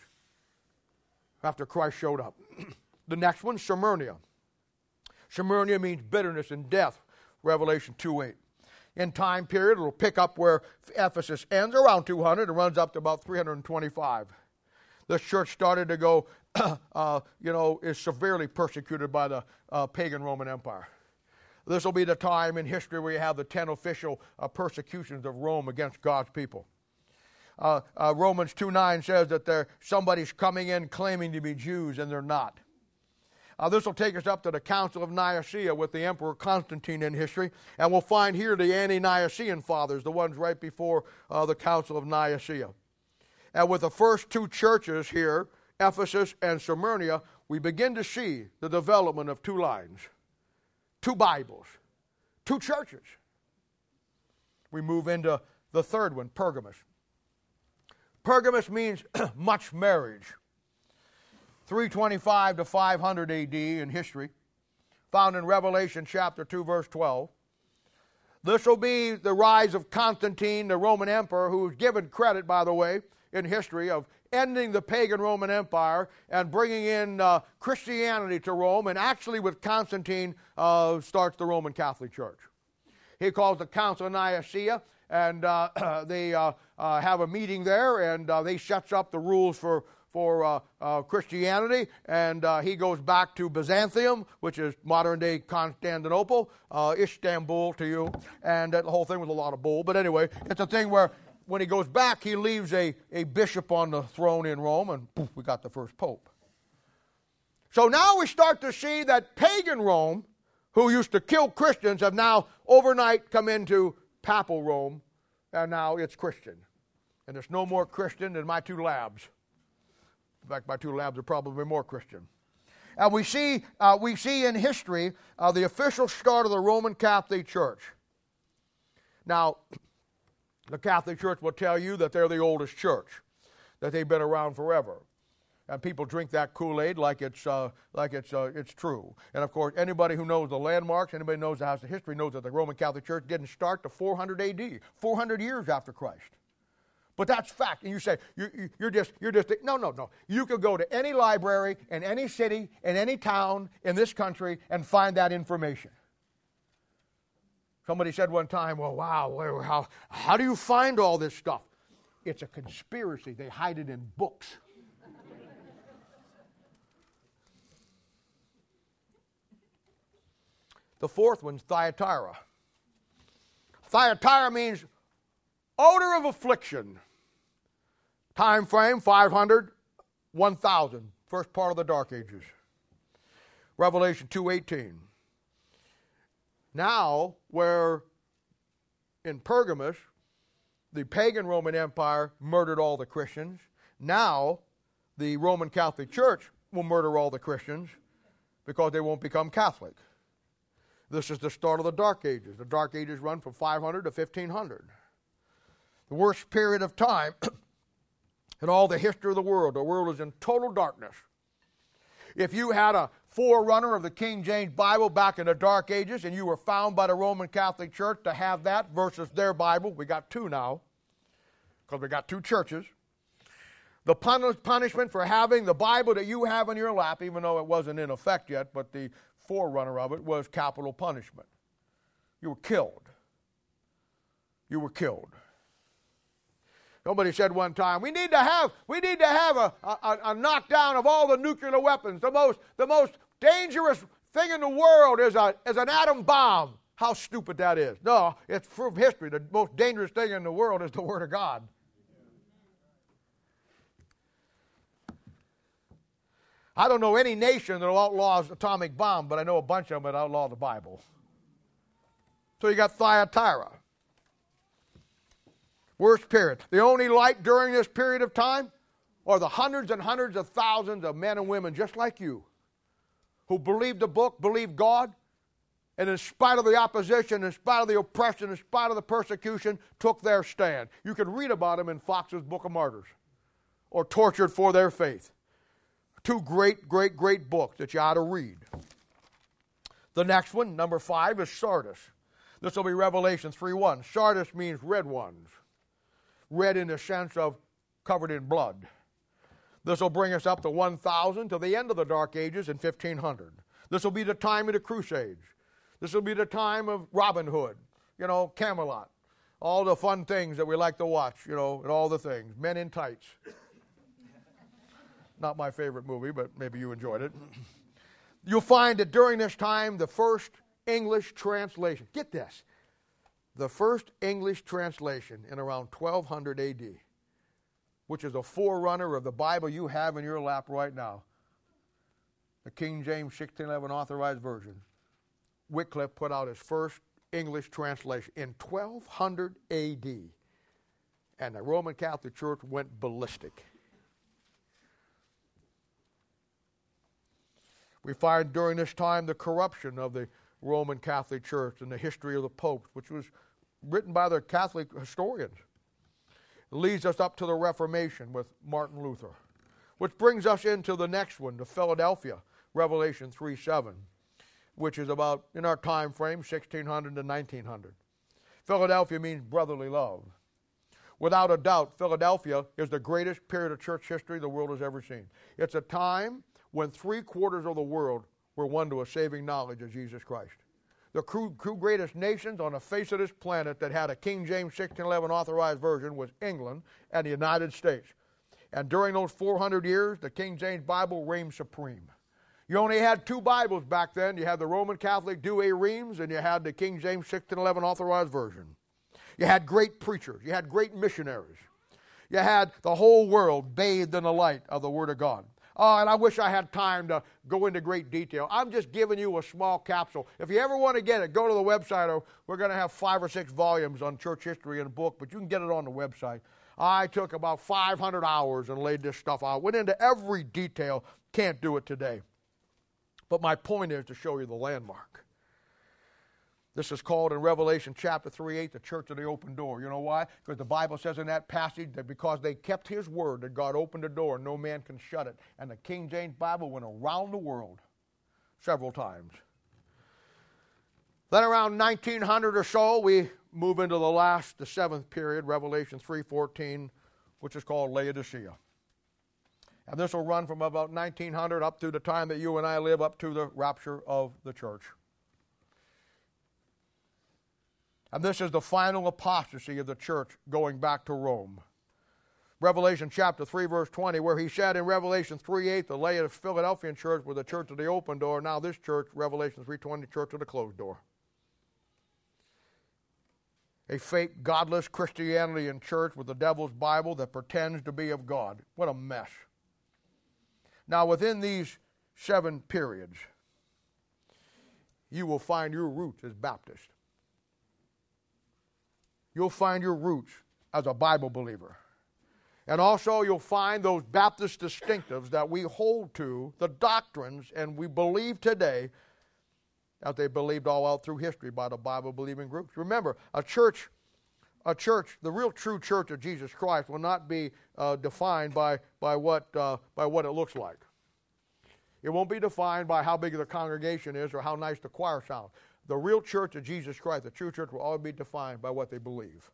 [SPEAKER 1] after Christ showed up. the next one, Smyrna. Smyrna means bitterness and death, Revelation 2 8. In time period, it'll pick up where Ephesus ends, around 200, and runs up to about 325. This church started to go, uh, you know, is severely persecuted by the uh, pagan Roman Empire. This will be the time in history where you have the 10 official uh, persecutions of Rome against God's people. Uh, uh, Romans 2 9 says that there, somebody's coming in claiming to be Jews and they're not. Uh, this will take us up to the Council of Nicaea with the Emperor Constantine in history, and we'll find here the Ante Nicene Fathers, the ones right before uh, the Council of Nicaea. And with the first two churches here, Ephesus and Smyrna, we begin to see the development of two lines, two Bibles, two churches. We move into the third one, Pergamus. Pergamus means much marriage. 325 to 500 AD in history, found in Revelation chapter 2, verse 12. This will be the rise of Constantine, the Roman emperor, who is given credit, by the way, in history of ending the pagan Roman Empire and bringing in uh, Christianity to Rome. And actually, with Constantine, uh, starts the Roman Catholic Church. He calls the Council of Nicaea, and uh, they uh, uh, have a meeting there, and uh, they sets up the rules for for uh, uh, Christianity, and uh, he goes back to Byzantium, which is modern day Constantinople, Istanbul to you, and the whole thing was a lot of bull. But anyway, it's a thing where when he goes back, he leaves a, a bishop on the throne in Rome, and poof, we got the first pope. So now we start to see that pagan Rome, who used to kill Christians, have now overnight come into papal Rome, and now it's Christian. And there's no more Christian than my two labs. In fact, my two labs are probably more Christian. And we see, uh, we see in history uh, the official start of the Roman Catholic Church. Now, the Catholic Church will tell you that they're the oldest church, that they've been around forever. And people drink that Kool Aid like it's, uh, like it's, uh, it's true. And of course, anybody who knows the landmarks, anybody who knows the house of history, knows that the Roman Catholic Church didn't start to 400 AD, 400 years after Christ. But that's fact. And you say, you, are just, you're just, no, no, no. You could go to any library in any city, in any town in this country and find that information. Somebody said one time, well, wow, how, how do you find all this stuff? It's a conspiracy. They hide it in books. the fourth one's Thyatira. Thyatira means odor of affliction. Time frame 500, 1000, first part of the Dark Ages. Revelation 2:18. Now, where in Pergamus the pagan Roman Empire murdered all the Christians, now the Roman Catholic Church will murder all the Christians because they won't become Catholic. This is the start of the Dark Ages. The Dark Ages run from 500 to 1500. The worst period of time in all the history of the world. The world is in total darkness. If you had a forerunner of the King James Bible back in the Dark Ages and you were found by the Roman Catholic Church to have that versus their Bible, we got two now, because we got two churches. The punishment for having the Bible that you have in your lap, even though it wasn't in effect yet, but the forerunner of it was capital punishment. You were killed. You were killed. Somebody said one time, we need to have, we need to have a, a, a knockdown of all the nuclear weapons. The most, the most dangerous thing in the world is, a, is an atom bomb. How stupid that is. No, it's from history. The most dangerous thing in the world is the Word of God. I don't know any nation that outlaws atomic bomb, but I know a bunch of them that outlaw the Bible. So you got Thyatira. Worst period. The only light during this period of time are the hundreds and hundreds of thousands of men and women just like you who believed the book, believed God, and in spite of the opposition, in spite of the oppression, in spite of the persecution, took their stand. You can read about them in Fox's Book of Martyrs or Tortured for Their Faith. Two great, great, great books that you ought to read. The next one, number five, is Sardis. This will be Revelation 3 1. Sardis means red ones, red in the sense of covered in blood. This will bring us up to 1000 to the end of the Dark Ages in 1500. This will be the time of the Crusades. This will be the time of Robin Hood, you know, Camelot, all the fun things that we like to watch, you know, and all the things. Men in tights. Not my favorite movie, but maybe you enjoyed it. You'll find that during this time, the first English translation, get this, the first English translation in around 1200 AD, which is a forerunner of the Bible you have in your lap right now, the King James 1611 authorized version. Wycliffe put out his first English translation in 1200 AD, and the Roman Catholic Church went ballistic. We find during this time the corruption of the Roman Catholic Church and the history of the popes, which was written by the Catholic historians. Leads us up to the Reformation with Martin Luther, which brings us into the next one, the Philadelphia, Revelation 3 7 which is about, in our time frame, 1600 to 1900. Philadelphia means brotherly love. Without a doubt, Philadelphia is the greatest period of church history the world has ever seen. It's a time when three quarters of the world were won to a saving knowledge of Jesus Christ. The two greatest nations on the face of this planet that had a King James 1611 authorized version was England and the United States. And during those 400 years, the King James Bible reigned supreme. You only had two Bibles back then. You had the Roman Catholic Douay Rheims, and you had the King James 1611 Authorized Version. You had great preachers. You had great missionaries. You had the whole world bathed in the light of the Word of God. Oh, and I wish I had time to go into great detail. I'm just giving you a small capsule. If you ever want to get it, go to the website. We're going to have five or six volumes on church history in a book, but you can get it on the website. I took about 500 hours and laid this stuff out. Went into every detail. Can't do it today. But my point is to show you the landmark. This is called in Revelation chapter 3 8 the church of the open door. You know why? Because the Bible says in that passage that because they kept his word, that God opened the door and no man can shut it. And the King James Bible went around the world several times. Then around 1900 or so, we move into the last, the seventh period, Revelation 3.14, which is called Laodicea. And this will run from about 1900 up to the time that you and I live, up to the rapture of the church. And this is the final apostasy of the church going back to Rome. Revelation chapter 3, verse 20, where he said in Revelation 3 8, the Laodicean Philadelphian church was the church of the open door. Now this church, Revelation 3.20, church of the closed door. A fake, godless Christianity in church with the devil's Bible that pretends to be of God. What a mess. Now, within these seven periods, you will find your roots as Baptist. You'll find your roots as a Bible believer. And also, you'll find those Baptist distinctives that we hold to, the doctrines, and we believe today that they believed all out through history by the Bible believing groups. Remember, a church, a church, the real true church of Jesus Christ will not be uh, defined by, by, what, uh, by what it looks like. It won't be defined by how big the congregation is or how nice the choir sounds. The real church of Jesus Christ, the true church, will always be defined by what they believe.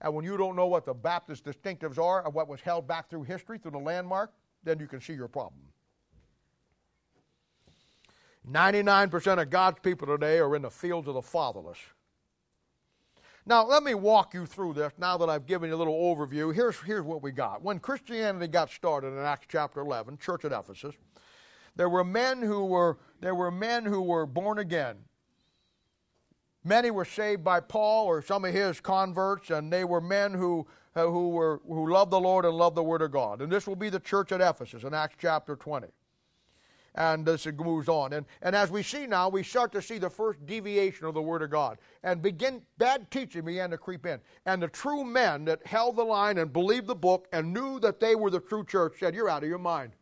[SPEAKER 1] And when you don't know what the Baptist distinctives are of what was held back through history, through the landmark, then you can see your problem. 99% of God's people today are in the fields of the fatherless. Now, let me walk you through this now that I've given you a little overview. Here's, here's what we got. When Christianity got started in Acts chapter 11, church at Ephesus, there were men who were, there were, men who were born again. Many were saved by Paul or some of his converts, and they were men who, uh, who, were, who loved the Lord and loved the Word of God. And this will be the church at Ephesus in Acts chapter 20. and this moves on. And, and as we see now, we start to see the first deviation of the Word of God. And begin bad teaching began to creep in. And the true men that held the line and believed the book and knew that they were the true church said, You're out of your mind.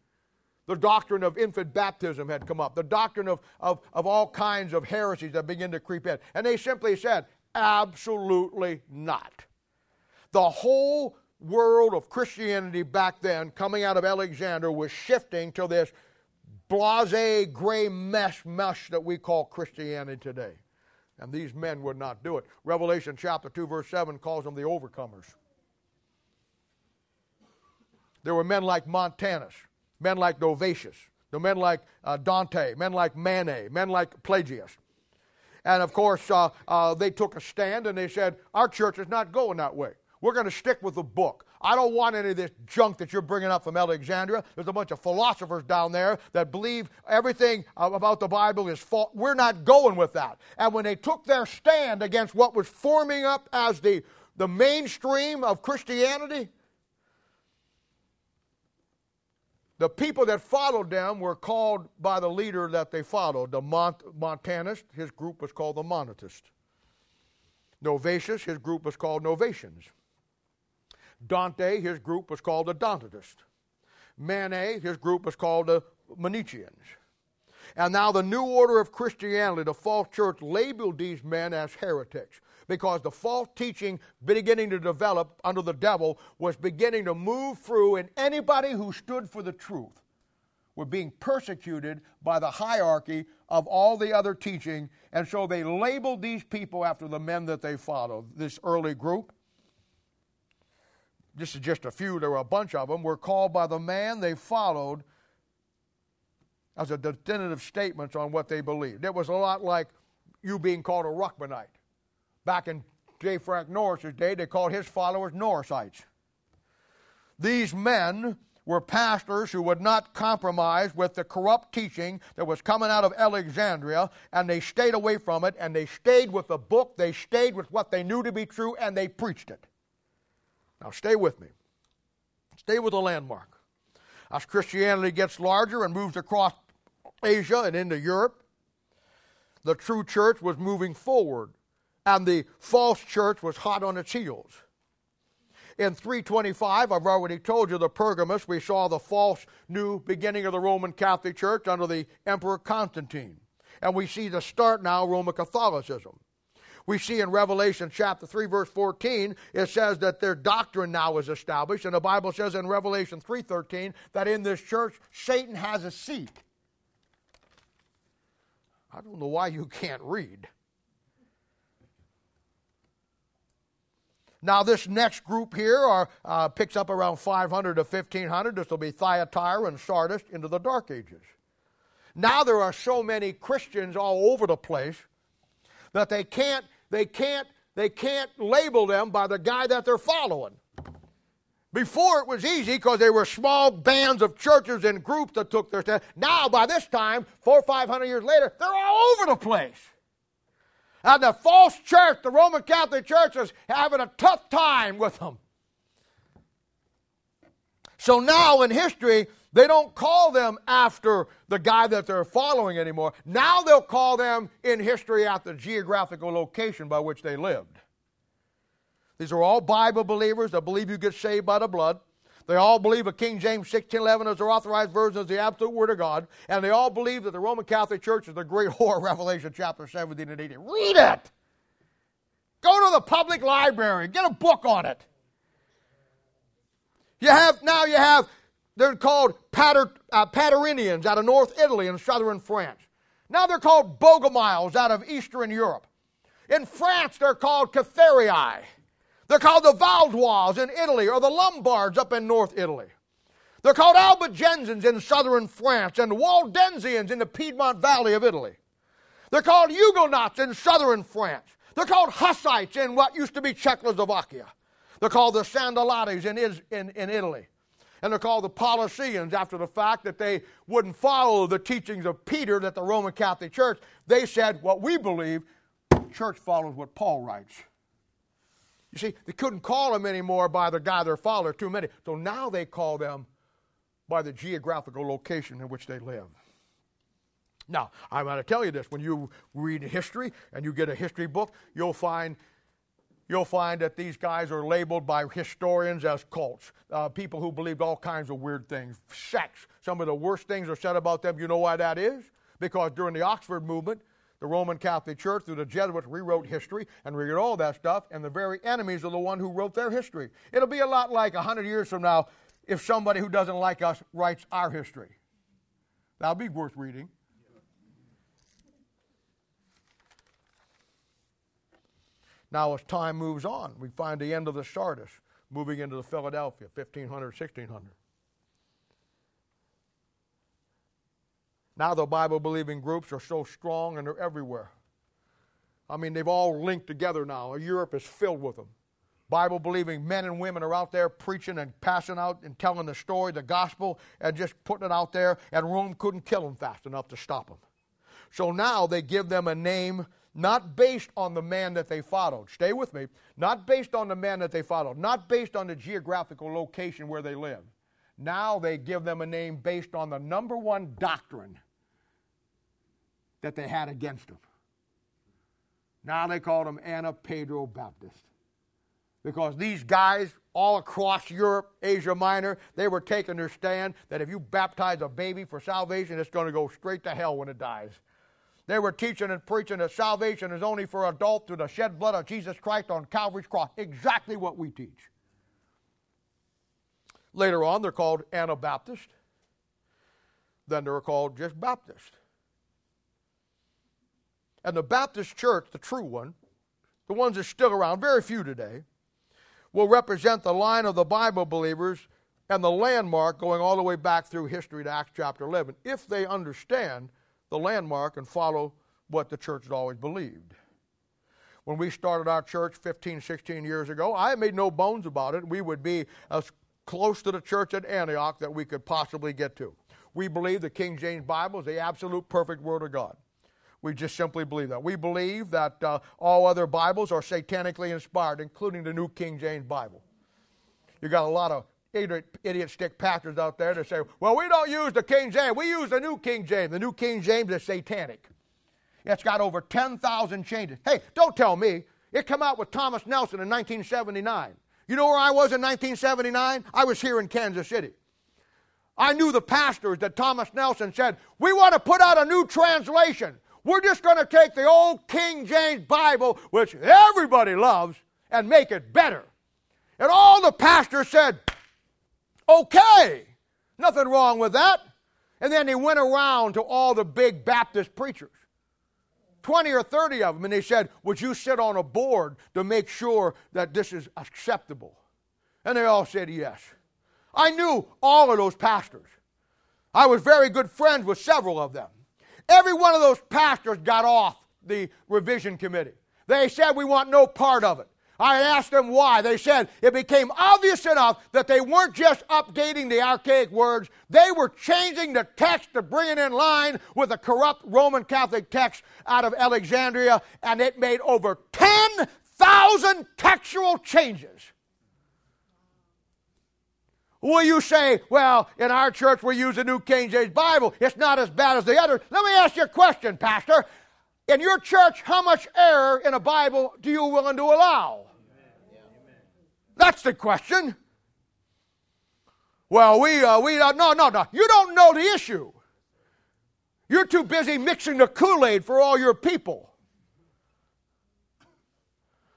[SPEAKER 1] The doctrine of infant baptism had come up. The doctrine of, of, of all kinds of heresies that begin to creep in. And they simply said, Absolutely not. The whole world of Christianity back then, coming out of Alexander, was shifting to this blase, gray mesh mesh that we call Christianity today. And these men would not do it. Revelation chapter 2, verse 7 calls them the overcomers. There were men like Montanus, men like Novatius, men like uh, Dante, men like Manet, men like Pelagius. And of course, uh, uh, they took a stand and they said, Our church is not going that way. We're going to stick with the book. I don't want any of this junk that you're bringing up from Alexandria. There's a bunch of philosophers down there that believe everything about the Bible is false. We're not going with that. And when they took their stand against what was forming up as the, the mainstream of Christianity, the people that followed them were called by the leader that they followed, the Mont- Montanist. His group was called the Montanist. Novatius, his group was called Novatians. Dante, his group was called the Donatist. Manet, his group was called the Manicheans. And now the new order of Christianity, the false church, labeled these men as heretics because the false teaching beginning to develop under the devil was beginning to move through, and anybody who stood for the truth were being persecuted by the hierarchy of all the other teaching. And so they labeled these people after the men that they followed, this early group this is just a few, there were a bunch of them, were called by the man they followed as a definitive statements on what they believed. It was a lot like you being called a Ruckmanite. Back in J. Frank Norris's day, they called his followers Norrisites. These men were pastors who would not compromise with the corrupt teaching that was coming out of Alexandria, and they stayed away from it, and they stayed with the book, they stayed with what they knew to be true, and they preached it. Now, stay with me. Stay with the landmark. As Christianity gets larger and moves across Asia and into Europe, the true church was moving forward, and the false church was hot on its heels. In 325, I've already told you the Pergamus, we saw the false new beginning of the Roman Catholic Church under the Emperor Constantine. And we see the start now of Roman Catholicism. We see in Revelation chapter 3, verse 14, it says that their doctrine now is established. And the Bible says in Revelation 3.13 that in this church, Satan has a seat. I don't know why you can't read. Now, this next group here are, uh, picks up around 500 to 1500. This will be Thyatira and Sardis into the Dark Ages. Now, there are so many Christians all over the place that they can't they can't, they can't label them by the guy that they're following. Before it was easy because they were small bands of churches and groups that took their stand. Now, by this time, four or five hundred years later, they're all over the place. And the false church, the Roman Catholic Church, is having a tough time with them. So now in history, they don't call them after the guy that they're following anymore. Now they'll call them in history after the geographical location by which they lived. These are all Bible believers that believe you get saved by the blood. They all believe a King James 1611 is their authorized version is the absolute Word of God. And they all believe that the Roman Catholic Church is the great whore, Revelation chapter 17 and 18. Read it! Go to the public library, get a book on it. You have now you have they're called Pater, uh, Paterinians out of North Italy and southern France. Now they're called Bogomiles out of Eastern Europe. In France, they're called Catharii. They're called the Vaudois in Italy or the Lombards up in North Italy. They're called Albigensians in southern France and Waldensians in the Piedmont Valley of Italy. They're called Huguenots in southern France. They're called Hussites in what used to be Czechoslovakia. They're called the Sandalates in, in, in Italy and they're called the Paulicians after the fact that they wouldn't follow the teachings of Peter that the Roman Catholic Church. They said, what we believe, church follows what Paul writes. You see, they couldn't call them anymore by the guy they're following, too many. So now they call them by the geographical location in which they live. Now, I'm going to tell you this. When you read history and you get a history book, you'll find you'll find that these guys are labeled by historians as cults. Uh, people who believed all kinds of weird things, sects. Some of the worst things are said about them. You know why that is? Because during the Oxford movement, the Roman Catholic Church, through the Jesuits, rewrote history and rewrote all that stuff, and the very enemies are the one who wrote their history. It'll be a lot like 100 years from now if somebody who doesn't like us writes our history. That'll be worth reading. Now, as time moves on, we find the end of the Sardis moving into the Philadelphia, 1500, 1600. Now, the Bible believing groups are so strong and they're everywhere. I mean, they've all linked together now. Europe is filled with them. Bible believing men and women are out there preaching and passing out and telling the story, the gospel, and just putting it out there, and Rome couldn't kill them fast enough to stop them. So now they give them a name not based on the man that they followed. Stay with me. Not based on the man that they followed, not based on the geographical location where they live. Now they give them a name based on the number one doctrine that they had against them. Now they called them Anna Pedro Baptist. Because these guys all across Europe, Asia Minor, they were taking their stand that if you baptize a baby for salvation, it's going to go straight to hell when it dies. They were teaching and preaching that salvation is only for adults through the shed blood of Jesus Christ on Calvary's cross. Exactly what we teach. Later on, they're called Anabaptist. Then they're called just Baptist. And the Baptist church, the true one, the ones that are still around, very few today, will represent the line of the Bible believers and the landmark going all the way back through history to Acts chapter 11, if they understand the landmark and follow what the church had always believed. When we started our church 15, 16 years ago, I made no bones about it. We would be as close to the church at Antioch that we could possibly get to. We believe the King James Bible is the absolute perfect Word of God. We just simply believe that. We believe that uh, all other Bibles are satanically inspired, including the New King James Bible. You got a lot of idiot, idiot stick pastors out there that say, well, we don't use the King James, we use the New King James. The New King James is satanic. It's got over 10,000 changes. Hey, don't tell me. It came out with Thomas Nelson in 1979. You know where I was in 1979? I was here in Kansas City. I knew the pastors that Thomas Nelson said, We want to put out a new translation. We're just going to take the old King James Bible, which everybody loves, and make it better. And all the pastors said, Okay, nothing wrong with that. And then he went around to all the big Baptist preachers, 20 or 30 of them, and they said, Would you sit on a board to make sure that this is acceptable? And they all said yes. I knew all of those pastors. I was very good friends with several of them. Every one of those pastors got off the revision committee. They said, We want no part of it. I asked them why. They said it became obvious enough that they weren't just updating the archaic words, they were changing the text to bring it in line with a corrupt Roman Catholic text out of Alexandria, and it made over 10,000 textual changes. Will you say, well, in our church we use the New King James Bible. It's not as bad as the others. Let me ask you a question, Pastor. In your church, how much error in a Bible do you willing to allow? That's the question. Well, we, uh, we, uh, no, no, no. You don't know the issue. You're too busy mixing the Kool Aid for all your people.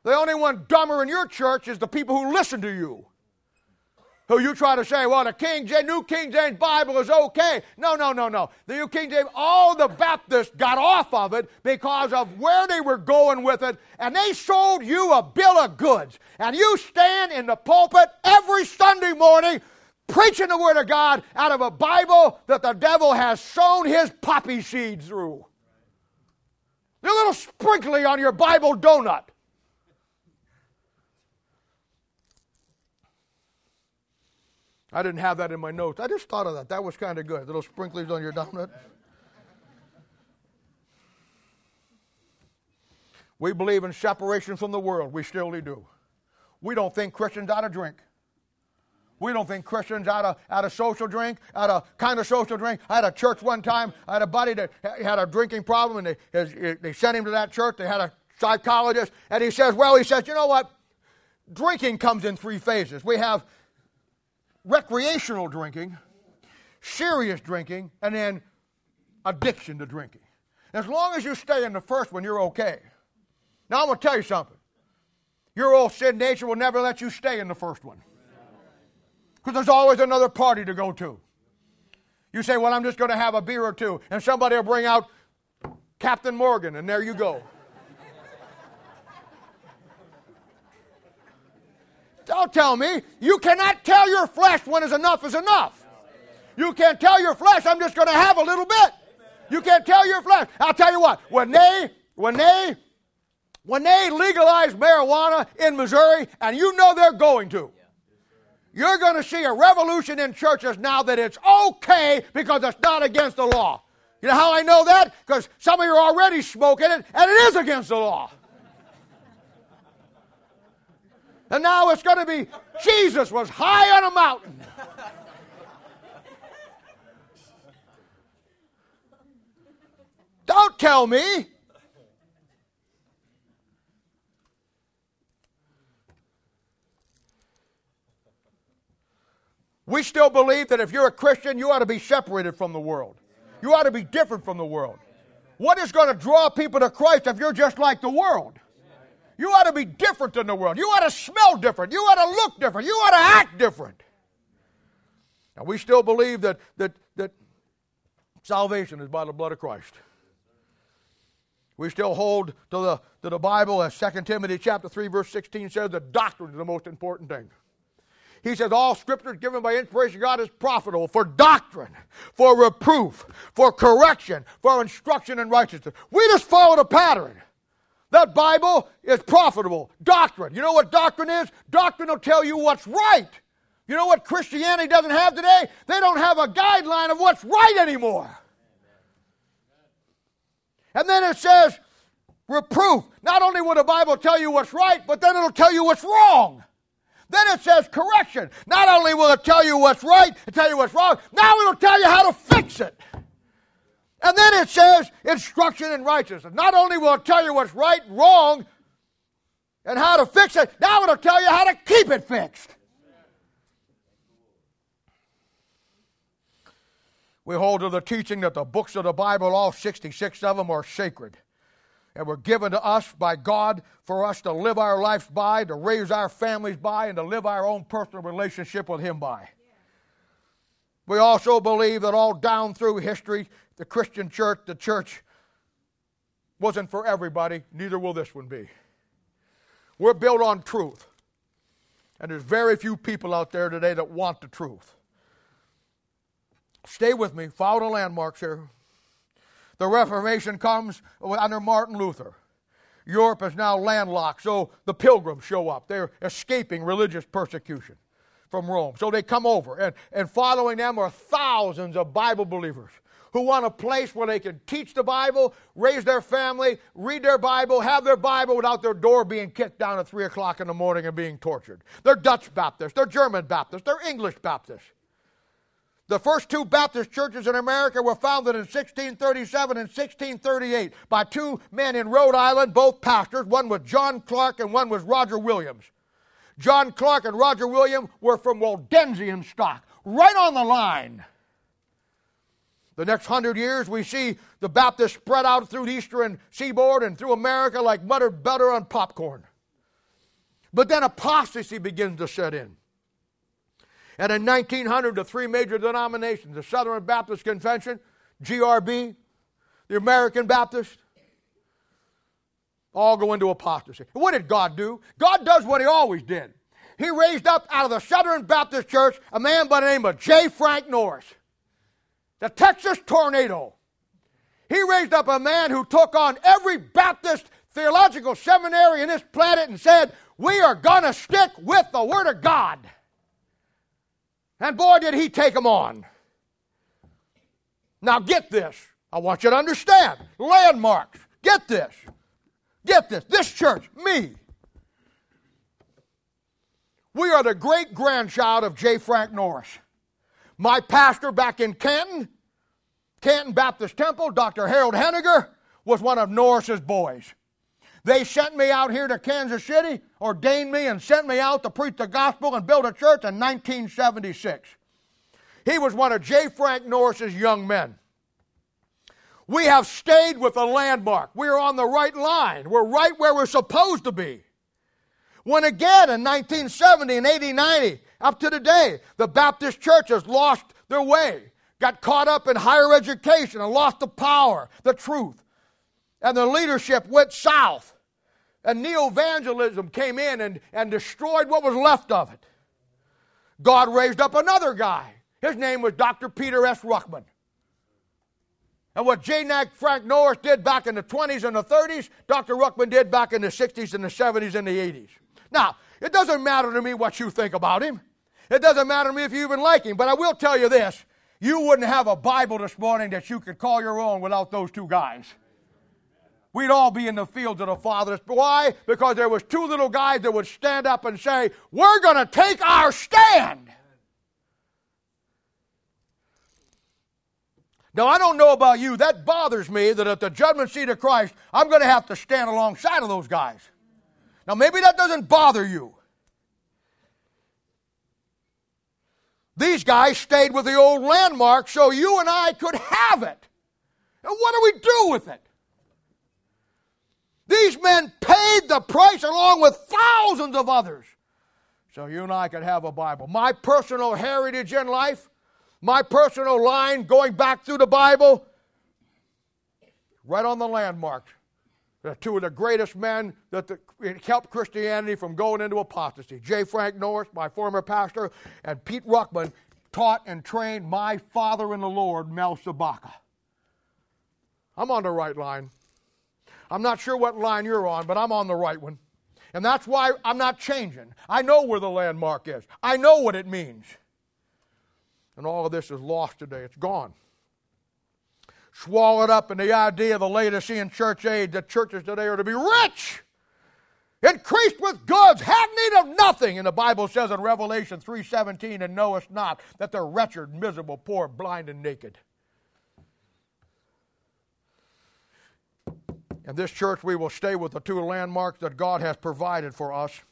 [SPEAKER 1] The only one dumber in your church is the people who listen to you who you try to say, well, the King James, New King James Bible is okay. No, no, no, no. The New King James, all the Baptists got off of it because of where they were going with it, and they sold you a bill of goods. And you stand in the pulpit every Sunday morning preaching the Word of God out of a Bible that the devil has sown his poppy seeds through. A little sprinkly on your Bible donut. I didn't have that in my notes. I just thought of that. That was kind of good. Little sprinklers on your donut. We believe in separation from the world. We still do. We don't think Christians ought to drink. We don't think Christians ought to, ought to social drink, ought to kind of social drink. I had a church one time, I had a buddy that had a drinking problem, and they, they sent him to that church. They had a psychologist, and he says, Well, he says, you know what? Drinking comes in three phases. We have recreational drinking, serious drinking, and then addiction to drinking. As long as you stay in the first one, you're okay. Now, I'm going to tell you something. Your old sin nature will never let you stay in the first one. Because there's always another party to go to. You say, Well, I'm just going to have a beer or two, and somebody will bring out Captain Morgan, and there you go. Don't tell me. You cannot tell your flesh when is enough is enough. You can't tell your flesh, I'm just going to have a little bit. You can't tell your flesh. I'll tell you what, when they, when they, when they legalize marijuana in Missouri, and you know they're going to, you're going to see a revolution in churches now that it's okay because it's not against the law. You know how I know that? Because some of you are already smoking it, and it is against the law. And now it's going to be Jesus was high on a mountain. Don't tell me. We still believe that if you're a Christian, you ought to be separated from the world. You ought to be different from the world. What is going to draw people to Christ if you're just like the world? You ought to be different than the world. You ought to smell different. You ought to look different. You ought to act different. Now, we still believe that, that, that salvation is by the blood of Christ. We still hold to the, to the Bible, as 2 Timothy chapter 3, verse 16 says, the doctrine is the most important thing. He says, All scripture given by inspiration of God is profitable for doctrine, for reproof, for correction, for instruction in righteousness. We just follow the pattern. That Bible is profitable. Doctrine. You know what doctrine is? Doctrine will tell you what's right. You know what Christianity doesn't have today? They don't have a guideline of what's right anymore. And then it says, reproof. Not only will the Bible tell you what's right, but then it'll tell you what's wrong. Then it says correction. Not only will it tell you what's right and tell you what's wrong, now it'll tell you how to fix it. And then it says instruction in righteousness. Not only will it tell you what's right wrong and how to fix it, now it'll tell you how to keep it fixed. We hold to the teaching that the books of the Bible, all 66 of them, are sacred and were given to us by God for us to live our lives by, to raise our families by, and to live our own personal relationship with Him by. We also believe that all down through history, the Christian church, the church, wasn't for everybody, neither will this one be. We're built on truth. And there's very few people out there today that want the truth. Stay with me, follow the landmarks here. The Reformation comes under Martin Luther. Europe is now landlocked, so the pilgrims show up. They're escaping religious persecution from Rome. So they come over, and, and following them are thousands of Bible believers who want a place where they can teach the Bible, raise their family, read their Bible, have their Bible without their door being kicked down at 3 o'clock in the morning and being tortured. They're Dutch Baptists, they're German Baptists, they're English Baptists. The first two Baptist churches in America were founded in 1637 and 1638 by two men in Rhode Island, both pastors. One was John Clarke and one was Roger Williams. John Clarke and Roger Williams were from Waldensian stock, right on the line. The next hundred years, we see the Baptists spread out through the eastern seaboard and through America like buttered butter on popcorn. But then apostasy begins to set in. And in 1900, the three major denominations the Southern Baptist Convention, GRB, the American Baptist, all go into apostasy. What did God do? God does what He always did. He raised up out of the Southern Baptist Church a man by the name of J. Frank Norris, the Texas tornado. He raised up a man who took on every Baptist theological seminary in this planet and said, We are going to stick with the Word of God. And boy, did he take them on. Now, get this. I want you to understand. Landmarks. Get this. Get this. This church, me. We are the great grandchild of J. Frank Norris. My pastor back in Canton, Canton Baptist Temple, Dr. Harold Henniger, was one of Norris's boys. They sent me out here to Kansas City, ordained me, and sent me out to preach the gospel and build a church in 1976. He was one of J. Frank Norris's young men. We have stayed with the landmark. We are on the right line. We're right where we're supposed to be. When again in 1970 and 80, 90, up to today, the Baptist churches lost their way, got caught up in higher education and lost the power, the truth. And the leadership went south. And neo evangelism came in and, and destroyed what was left of it. God raised up another guy. His name was Dr. Peter S. Ruckman. And what J. Frank Norris did back in the 20s and the 30s, Dr. Ruckman did back in the 60s and the 70s and the 80s. Now, it doesn't matter to me what you think about him. It doesn't matter to me if you even like him. But I will tell you this you wouldn't have a Bible this morning that you could call your own without those two guys. We'd all be in the fields of the Father. Why? Because there was two little guys that would stand up and say, We're going to take our stand. Now, I don't know about you. That bothers me that at the judgment seat of Christ, I'm going to have to stand alongside of those guys. Now, maybe that doesn't bother you. These guys stayed with the old landmark so you and I could have it. And what do we do with it? These men paid the price along with thousands of others so you and I could have a Bible. My personal heritage in life, my personal line going back through the Bible, right on the landmark Uh, two of the greatest men that the, helped Christianity from going into apostasy. J. Frank Norris, my former pastor, and Pete Ruckman taught and trained my father in the Lord, Mel Sabaka. I'm on the right line. I'm not sure what line you're on, but I'm on the right one. And that's why I'm not changing. I know where the landmark is, I know what it means. And all of this is lost today, it's gone swallowed up in the idea of the Laodicean church age that churches today are to be rich, increased with goods, have need of nothing. And the Bible says in Revelation 3:17, and knowest not that they're wretched, miserable, poor, blind, and naked. In this church, we will stay with the two landmarks that God has provided for us.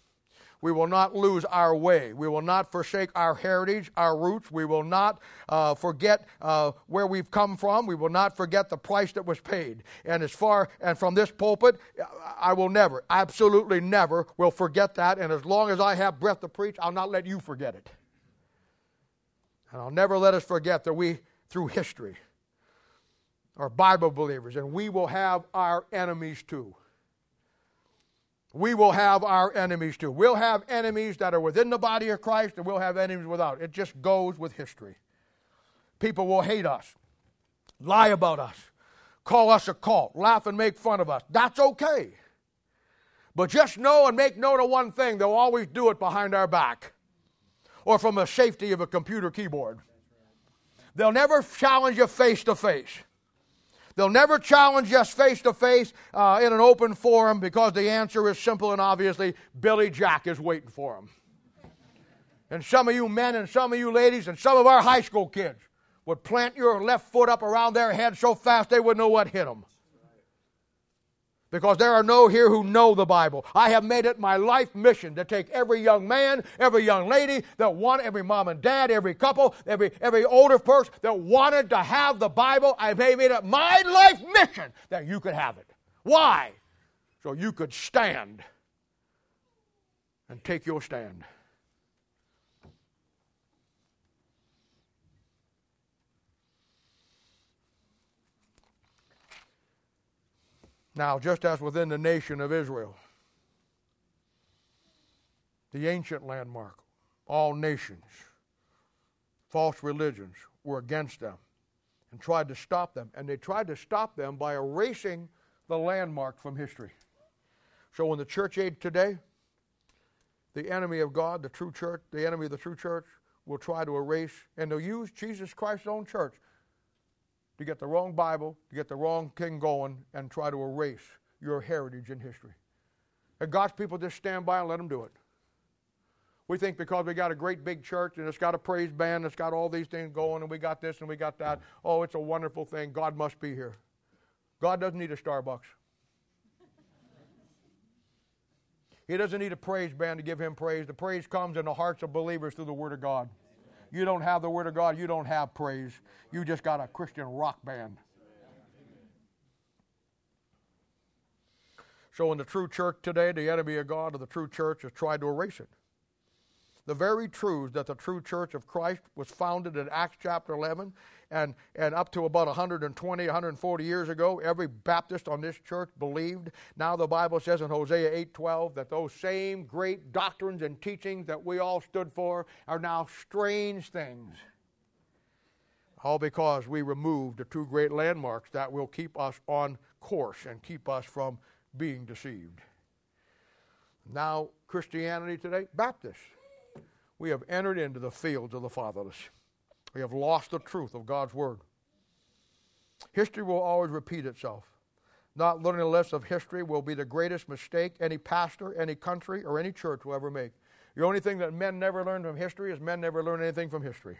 [SPEAKER 1] We will not lose our way. We will not forsake our heritage, our roots. We will not uh, forget uh, where we've come from. We will not forget the price that was paid. And as far and from this pulpit, I will never, absolutely never, will forget that. And as long as I have breath to preach, I'll not let you forget it. And I'll never let us forget that we, through history, are Bible believers, and we will have our enemies too we will have our enemies too. We'll have enemies that are within the body of Christ, and we'll have enemies without. It just goes with history. People will hate us, lie about us, call us a cult, laugh and make fun of us. That's okay. But just know and make note of one thing they'll always do it behind our back or from the safety of a computer keyboard. They'll never challenge you face to face. They'll never challenge us face to face in an open forum because the answer is simple and obviously Billy Jack is waiting for them. And some of you men and some of you ladies and some of our high school kids would plant your left foot up around their head so fast they wouldn't know what hit them because there are no here who know the Bible. I have made it my life mission to take every young man, every young lady that want, every mom and dad, every couple, every, every older person that wanted to have the Bible. I've made it my life mission that you could have it. Why? So you could stand and take your stand. Now, just as within the nation of Israel, the ancient landmark, all nations, false religions were against them and tried to stop them. And they tried to stop them by erasing the landmark from history. So in the church age today, the enemy of God, the true church, the enemy of the true church, will try to erase, and they'll use Jesus Christ's own church to get the wrong Bible, to get the wrong king going, and try to erase your heritage and history. And God's people just stand by and let them do it. We think because we got a great big church and it's got a praise band, it's got all these things going, and we got this and we got that. Oh, it's a wonderful thing. God must be here. God doesn't need a Starbucks. He doesn't need a praise band to give him praise. The praise comes in the hearts of believers through the Word of God. You don't have the Word of God, you don't have praise. You just got a Christian rock band. So, in the true church today, the enemy of God of the true church has tried to erase it. The very truths that the true church of Christ was founded in Acts chapter 11 and, and up to about 120, 140 years ago, every Baptist on this church believed. Now the Bible says in Hosea 8:12 that those same great doctrines and teachings that we all stood for are now strange things. All because we removed the two great landmarks that will keep us on course and keep us from being deceived. Now, Christianity today, Baptists, we have entered into the fields of the fatherless. We have lost the truth of God's Word. History will always repeat itself. Not learning the lesson of history will be the greatest mistake any pastor, any country, or any church will ever make. The only thing that men never learn from history is men never learn anything from history.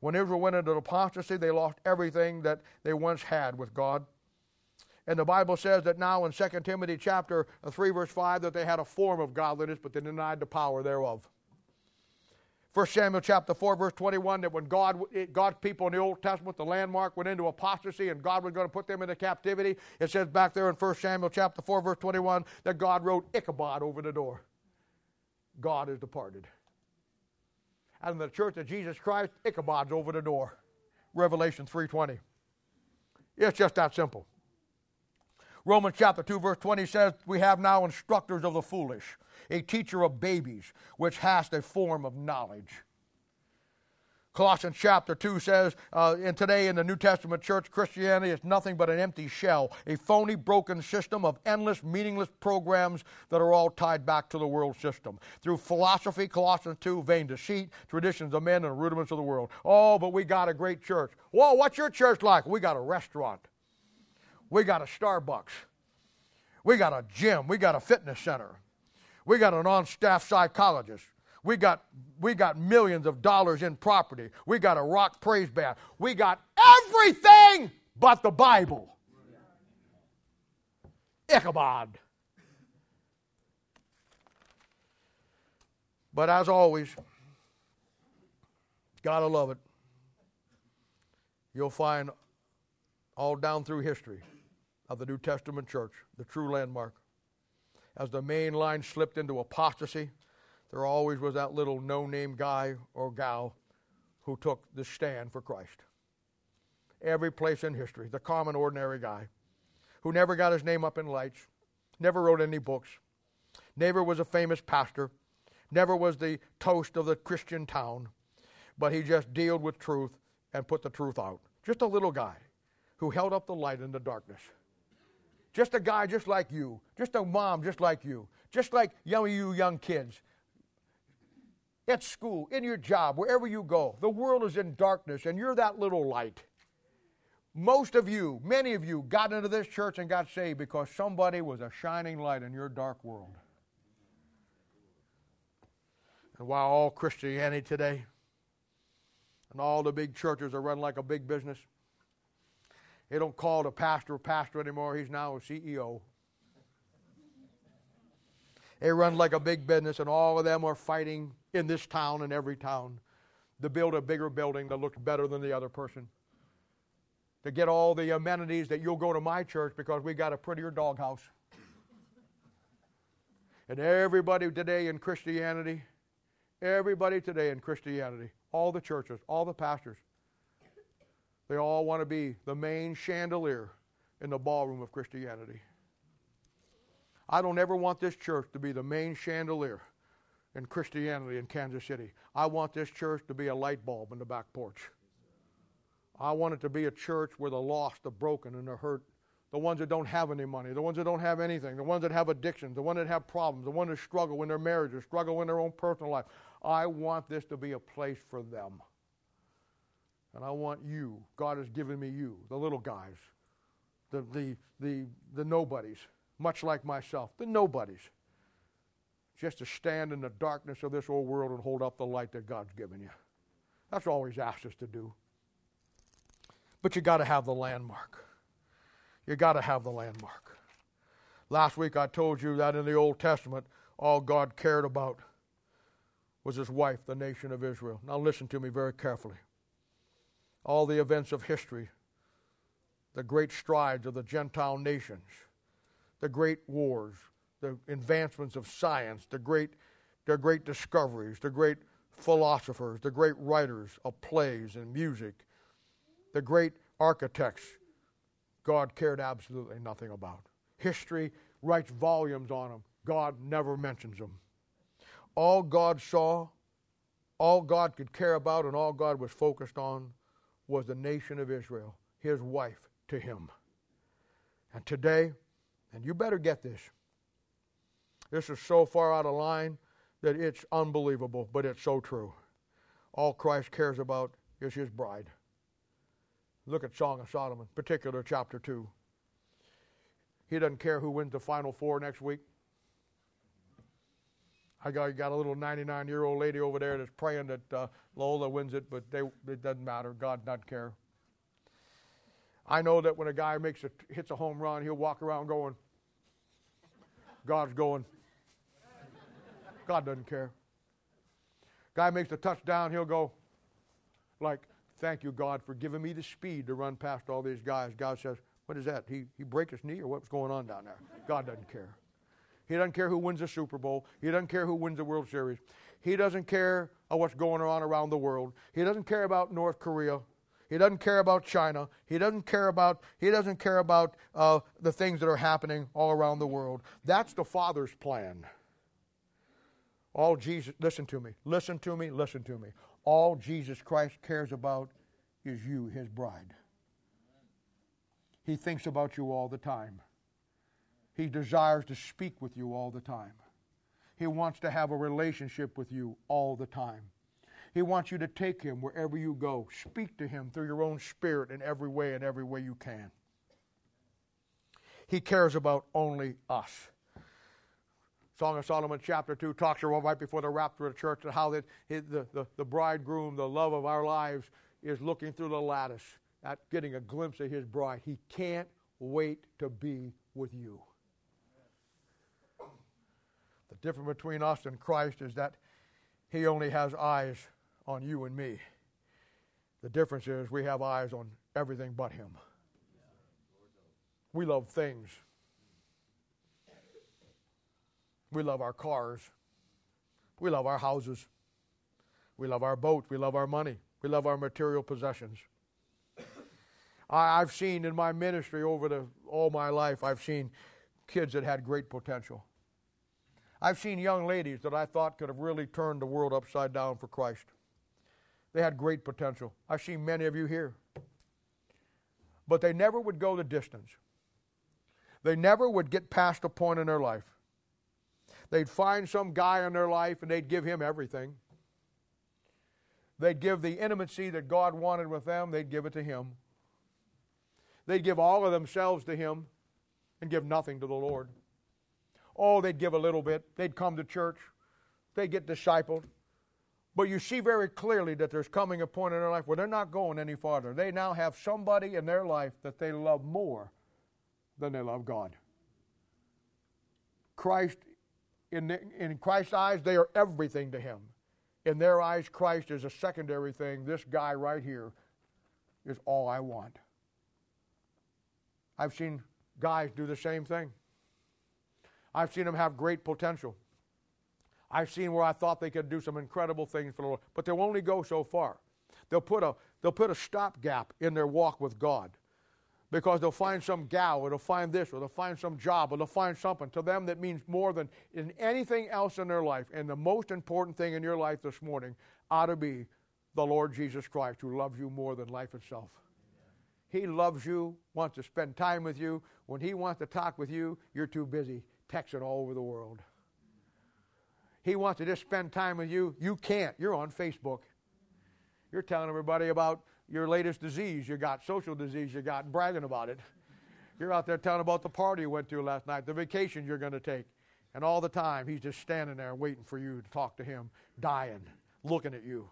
[SPEAKER 1] When Israel went into apostasy, they lost everything that they once had with God. And the Bible says that now in 2 Timothy chapter 3 verse 5 that they had a form of godliness but they denied the power thereof. 1 Samuel chapter 4, verse 21, that when God, God's people in the Old Testament, the landmark went into apostasy and God was going to put them into captivity. It says back there in 1 Samuel chapter 4, verse 21, that God wrote Ichabod over the door. God is departed. And in the church of Jesus Christ, Ichabod's over the door. Revelation 3.20. It's just that simple. Romans chapter 2, verse 20 says, We have now instructors of the foolish a teacher of babies, which has a form of knowledge. Colossians chapter 2 says, uh, and today in the New Testament church, Christianity is nothing but an empty shell, a phony, broken system of endless, meaningless programs that are all tied back to the world system. Through philosophy, Colossians 2, vain deceit, traditions of men, and rudiments of the world. Oh, but we got a great church. Whoa, what's your church like? We got a restaurant. We got a Starbucks. We got a gym. We got a fitness center. We got an on staff psychologist. We got, we got millions of dollars in property. We got a rock praise band. We got everything but the Bible. Ichabod. But as always, gotta love it. You'll find all down through history of the New Testament church, the true landmark as the main line slipped into apostasy, there always was that little no name guy or gal who took the stand for Christ. Every place in history, the common, ordinary guy who never got his name up in lights, never wrote any books, never was a famous pastor, never was the toast of the Christian town, but he just dealt with truth and put the truth out. Just a little guy who held up the light in the darkness. Just a guy just like you. Just a mom just like you. Just like young you young kids. At school, in your job, wherever you go, the world is in darkness and you're that little light. Most of you, many of you, got into this church and got saved because somebody was a shining light in your dark world. And while all Christianity today and all the big churches are run like a big business, they don't call the pastor a pastor anymore. He's now a CEO. They run like a big business, and all of them are fighting in this town and every town to build a bigger building that looks better than the other person. To get all the amenities that you'll go to my church because we got a prettier doghouse. And everybody today in Christianity, everybody today in Christianity, all the churches, all the pastors, they all want to be the main chandelier in the ballroom of Christianity. I don't ever want this church to be the main chandelier in Christianity in Kansas City. I want this church to be a light bulb in the back porch. I want it to be a church where the lost, the broken, and the hurt, the ones that don't have any money, the ones that don't have anything, the ones that have addictions, the ones that have problems, the ones that struggle in their marriages, struggle in their own personal life. I want this to be a place for them. And I want you. God has given me you, the little guys, the, the, the, the nobodies, much like myself, the nobodies. just to stand in the darkness of this old world and hold up the light that God's given you. That's all He's asked us to do. But you got to have the landmark. You got to have the landmark. Last week I told you that in the Old Testament, all God cared about was his wife, the nation of Israel. Now listen to me very carefully. All the events of history, the great strides of the Gentile nations, the great wars, the advancements of science, the great, the great discoveries, the great philosophers, the great writers of plays and music, the great architects, God cared absolutely nothing about. History writes volumes on them. God never mentions them. All God saw, all God could care about, and all God was focused on was the nation of Israel, his wife to him. And today, and you better get this, this is so far out of line that it's unbelievable, but it's so true. All Christ cares about is his bride. Look at Song of Solomon, particular chapter 2. He doesn't care who wins the Final Four next week. I got, got a little 99 year old lady over there that's praying that uh, Loyola wins it, but they, it doesn't matter. God doesn't care. I know that when a guy makes a, hits a home run, he'll walk around going, God's going. God doesn't care. Guy makes a touchdown, he'll go, like, thank you, God, for giving me the speed to run past all these guys. God says, what is that? He, he break his knee or what's going on down there? God doesn't care. He doesn't care who wins the Super Bowl. He doesn't care who wins the World Series. He doesn't care what's going on around the world. He doesn't care about North Korea. He doesn't care about China. He doesn't care about he doesn't care about uh, the things that are happening all around the world. That's the Father's plan. All Jesus, listen to me, listen to me, listen to me. All Jesus Christ cares about is you, His bride. He thinks about you all the time. He desires to speak with you all the time. He wants to have a relationship with you all the time. He wants you to take him wherever you go. Speak to him through your own spirit in every way and every way you can. He cares about only us. Song of Solomon, chapter 2, talks about right before the rapture of the church and how that the, the, the bridegroom, the love of our lives, is looking through the lattice at getting a glimpse of his bride. He can't wait to be with you. Difference between us and Christ is that he only has eyes on you and me. The difference is we have eyes on everything but him. We love things. We love our cars. We love our houses. We love our boat. We love our money. We love our material possessions. I, have seen in my ministry over the, all my life, I've seen kids that had great potential. I've seen young ladies that I thought could have really turned the world upside down for Christ. They had great potential. I've seen many of you here. But they never would go the distance. They never would get past a point in their life. They'd find some guy in their life and they'd give him everything. They'd give the intimacy that God wanted with them, they'd give it to him. They'd give all of themselves to Him and give nothing to the Lord. Oh, they'd give a little bit. They'd come to church. They'd get discipled. But you see very clearly that there's coming a point in their life where they're not going any farther. They now have somebody in their life that they love more than they love God. Christ, in, the, in Christ's eyes, they are everything to Him. In their eyes, Christ is a secondary thing. This guy right here is all I want. I've seen guys do the same thing. I've seen them have great potential. I've seen where I thought they could do some incredible things for the Lord, but they'll only go so far. They'll put a they'll put a stopgap in their walk with God because they'll find some gal or they'll find this or they'll find some job or they'll find something to them that means more than in anything else in their life. And the most important thing in your life this morning ought to be the Lord Jesus Christ who loves you more than life itself. He loves you, wants to spend time with you. When He wants to talk with you, you're too busy texting all over the world. He wants to just spend time with you. You can't. You're on Facebook. You're telling everybody about your latest disease you got, social disease you got, bragging about it. You're out there telling about the party you went to last night, the vacation you're going to take. And all the time, he's just standing there waiting for you to talk to him, dying, looking at you,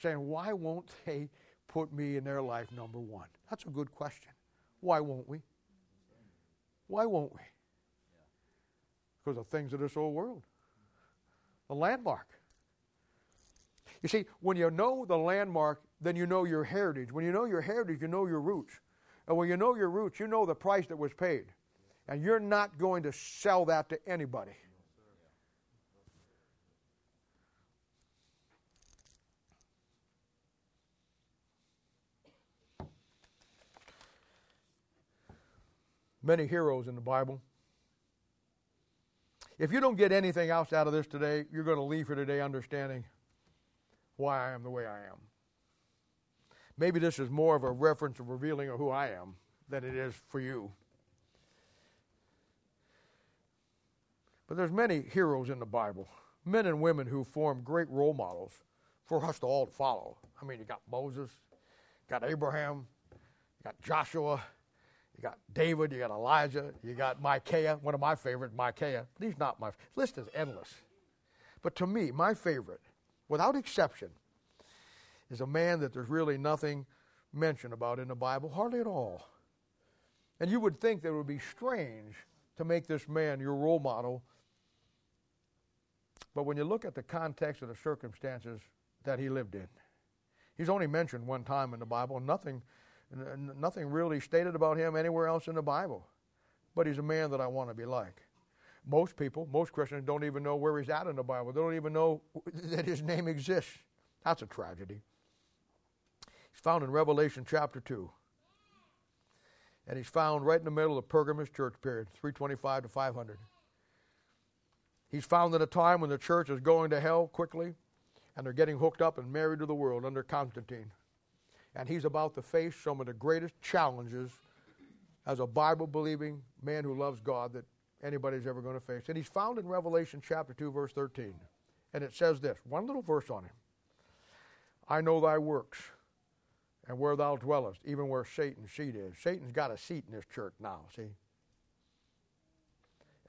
[SPEAKER 1] saying, Why won't they put me in their life number one? That's a good question. Why won't we? Why won't we? Because of things of this old world. The landmark. You see, when you know the landmark, then you know your heritage. When you know your heritage, you know your roots. And when you know your roots, you know the price that was paid. And you're not going to sell that to anybody. Many heroes in the Bible. If you don't get anything else out of this today, you're going to leave here today understanding why I am the way I am. Maybe this is more of a reference of revealing of who I am than it is for you. But there's many heroes in the Bible, men and women who form great role models for us to all follow. I mean, you got Moses, you got Abraham, you got Joshua, you got David, you got Elijah, you got Micaiah, one of my favorites, Micaiah. These not my list is endless. But to me, my favorite, without exception, is a man that there's really nothing mentioned about in the Bible, hardly at all. And you would think that it would be strange to make this man your role model. But when you look at the context of the circumstances that he lived in, he's only mentioned one time in the Bible, nothing, nothing really stated about him anywhere else in the Bible. But he's a man that I want to be like. Most people, most Christians, don't even know where he's at in the Bible. They don't even know that his name exists. That's a tragedy. He's found in Revelation chapter 2. And he's found right in the middle of the Pergamos church period, 325 to 500. He's found in a time when the church is going to hell quickly and they're getting hooked up and married to the world under Constantine. And he's about to face some of the greatest challenges as a Bible believing man who loves God that anybody's ever going to face. And he's found in Revelation chapter 2, verse 13. And it says this one little verse on him I know thy works and where thou dwellest, even where Satan's seat is. Satan's got a seat in this church now, see?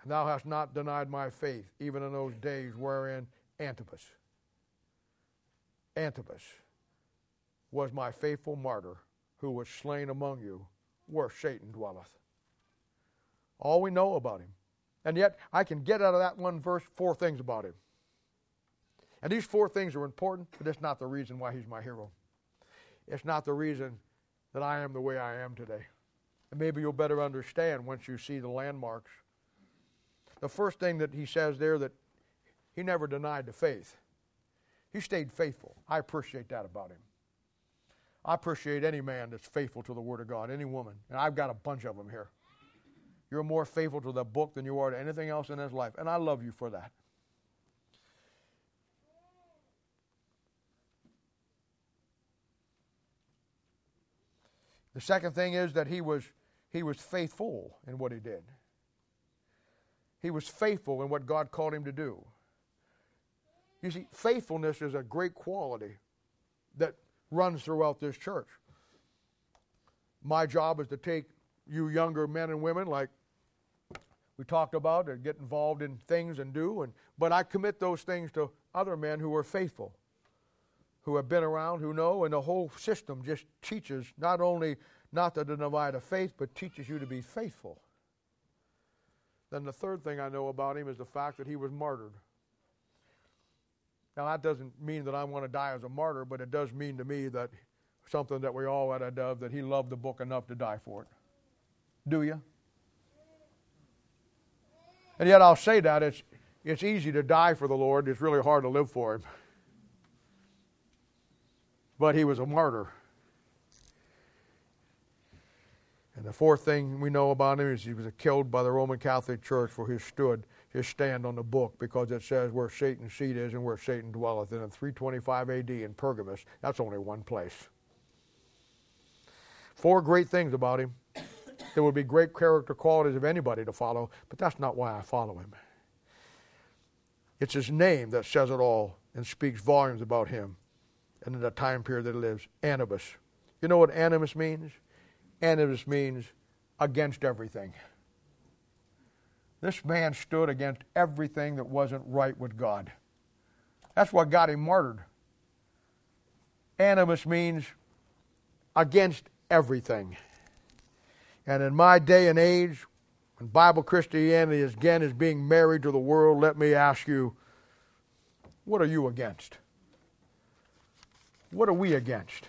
[SPEAKER 1] And thou hast not denied my faith, even in those days wherein Antipas, Antipas was my faithful martyr who was slain among you, where Satan dwelleth. All we know about him. And yet, I can get out of that one verse four things about him. And these four things are important, but that's not the reason why he's my hero. It's not the reason that I am the way I am today. And maybe you'll better understand once you see the landmarks. The first thing that he says there that he never denied the faith. He stayed faithful. I appreciate that about him. I appreciate any man that's faithful to the Word of God, any woman. And I've got a bunch of them here. You're more faithful to the book than you are to anything else in his life. And I love you for that. The second thing is that he was, he was faithful in what he did. He was faithful in what God called him to do. You see, faithfulness is a great quality that runs throughout this church. My job is to take you younger men and women, like we talked about, and get involved in things and do, and but I commit those things to other men who are faithful who have been around, who know, and the whole system just teaches not only not to divide a faith, but teaches you to be faithful. Then the third thing I know about him is the fact that he was martyred. Now, that doesn't mean that I want to die as a martyr, but it does mean to me that something that we all had a dove that he loved the book enough to die for it. Do you? And yet I'll say that it's, it's easy to die for the Lord, it's really hard to live for him but he was a martyr. And the fourth thing we know about him is he was killed by the Roman Catholic Church for his stood, his stand on the book, because it says where Satan's seat is and where Satan dwelleth. And in 325 AD in Pergamos, that's only one place. Four great things about him. There would be great character qualities of anybody to follow, but that's not why I follow him. It's his name that says it all and speaks volumes about him and in the time period that he lives. Antipas. You know what animus means? Antipas means against everything. This man stood against everything that wasn't right with God. That's what got him martyred. Antipas means against everything. And in my day and age, when Bible Christianity is, again is being married to the world, let me ask you, what are you against? What are we against?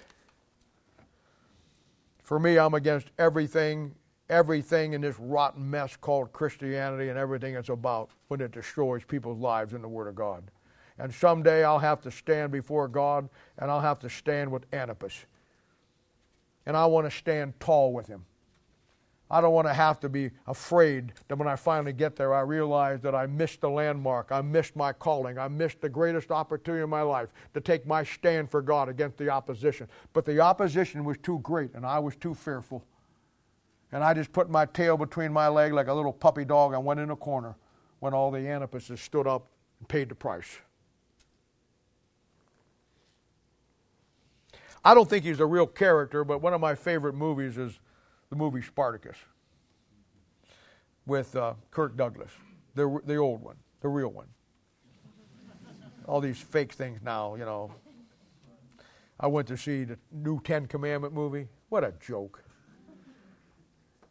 [SPEAKER 1] For me, I'm against everything, everything in this rotten mess called Christianity and everything it's about when it destroys people's lives in the Word of God. And someday I'll have to stand before God and I'll have to stand with Antipas. And I want to stand tall with him. I don't want to have to be afraid that when I finally get there, I realize that I missed the landmark. I missed my calling. I missed the greatest opportunity in my life to take my stand for God against the opposition. But the opposition was too great, and I was too fearful. And I just put my tail between my leg like a little puppy dog and went in a corner when all the Antipases stood up and paid the price. I don't think he's a real character, but one of my favorite movies is the movie Spartacus with uh, Kirk Douglas, the, the old one, the real one. All these fake things now, you know. I went to see the new Ten Commandment movie. What a joke.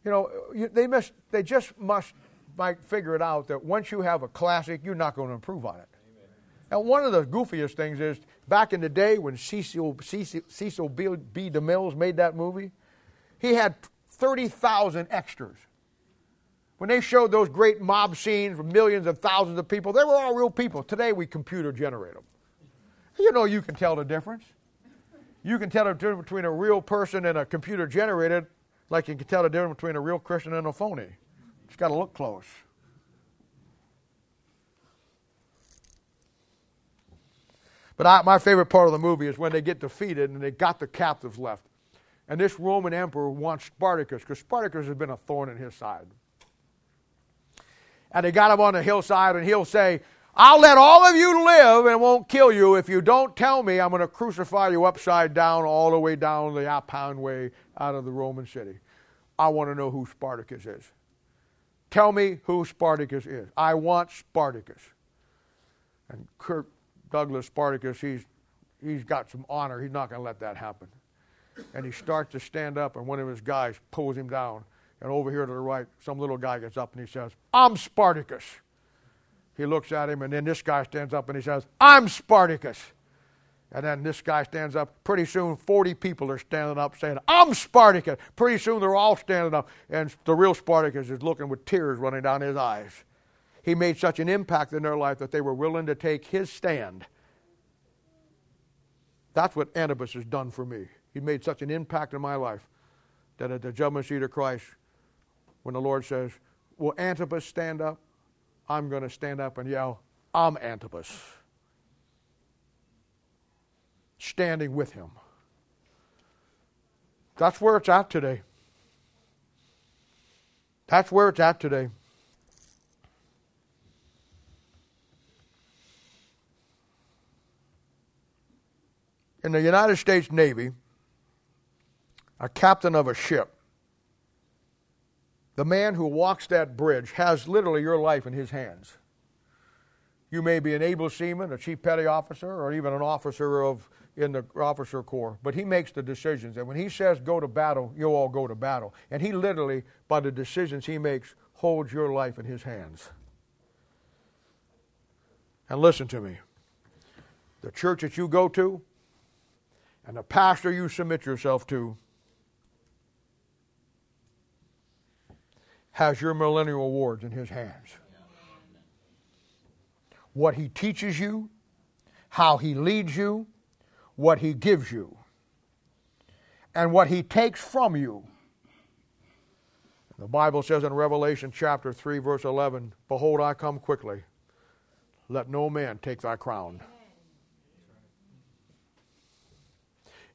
[SPEAKER 1] You know, they, must, they just must might figure it out that once you have a classic, you're not going to improve on it. And one of the goofiest things is back in the day when Cecil, Cecil, Cecil B. B. DeMille made that movie, he had 30,000 extras. When they showed those great mob scenes with millions and thousands of people, they were all real people. Today we computer generate them. You know you can tell the difference. You can tell the difference between a real person and a computer generated, like you can tell the difference between a real Christian and a phony. It's got to look close. But I, my favorite part of the movie is when they get defeated and they got the captives left. And this Roman emperor wants Spartacus because Spartacus has been a thorn in his side. And they got him on the hillside, and he'll say, I'll let all of you live and won't kill you if you don't tell me I'm going to crucify you upside down all the way down the Appian way out of the Roman city. I want to know who Spartacus is. Tell me who Spartacus is. I want Spartacus. And Kirk Douglas Spartacus, he's, he's got some honor. He's not going to let that happen and he starts to stand up, and one of his guys pulls him down. And over here to the right, some little guy gets up and he says, I'm Spartacus. He looks at him, and then this guy stands up and he says, I'm Spartacus. And then this guy stands up. Pretty soon, 40 people are standing up saying, I'm Spartacus. Pretty soon, they're all standing up. And the real Spartacus is looking with tears running down his eyes. He made such an impact in their life that they were willing to take his stand. That's what Antipas has done for me. He made such an impact in my life that at the judgment seat of Christ, when the Lord says, Will Antipas stand up? I'm going to stand up and yell, I'm Antipas. Standing with him. That's where it's at today. That's where it's at today. In the United States Navy, a captain of a ship, the man who walks that bridge has literally your life in his hands. You may be an able seaman, a chief petty officer, or even an officer of in the officer corps, but he makes the decisions. And when he says go to battle, you all go to battle. And he literally, by the decisions he makes, holds your life in his hands. And listen to me. The church that you go to and the pastor you submit yourself to has your millennial awards in his hands. What he teaches you, how he leads you, what he gives you, and what he takes from you. The Bible says in Revelation chapter 3, verse 11 Behold, I come quickly. Let no man take thy crown.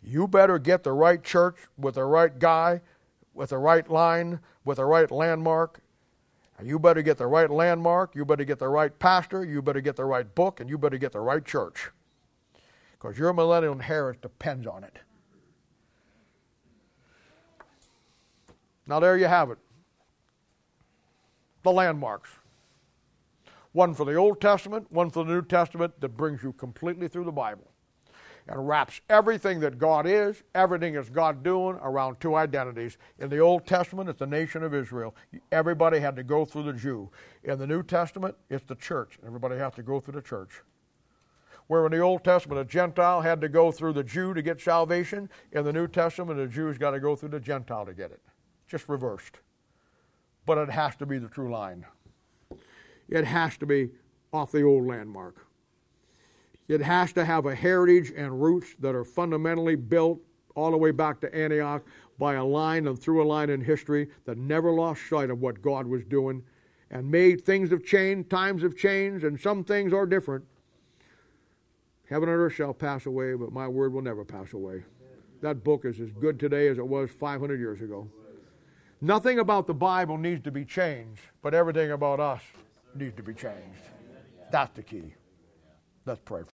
[SPEAKER 1] You better get the right church with the right guy with the right line, with the right landmark. You better get the right landmark, you better get the right pastor, you better get the right book, and you better get the right church. Because your millennial inheritance depends on it. Now, there you have it. The landmarks. One for the Old Testament, one for the New Testament that brings you completely through the Bible and wraps everything that God is, everything that's God doing around two identities. In the Old Testament, it's the nation of Israel. Everybody had to go through the Jew. In the New Testament, it's the church. Everybody has to go through the church. Where in the Old Testament, a Gentile had to go through the Jew to get salvation, in the New Testament, a Jew's got to go through the Gentile to get it. Just reversed. But it has to be the true line. It has to be off the old landmark. It has to have a heritage and roots that are fundamentally built all the way back to Antioch by a line and through a line in history that never lost sight of what God was doing and made things have changed, times have changed, and some things are different. Heaven and earth shall pass away, but my word will never pass away. That book is as good today as it was 500 years ago. Nothing about the Bible needs to be changed, but everything about us needs to be changed. That's the key. Let's pray.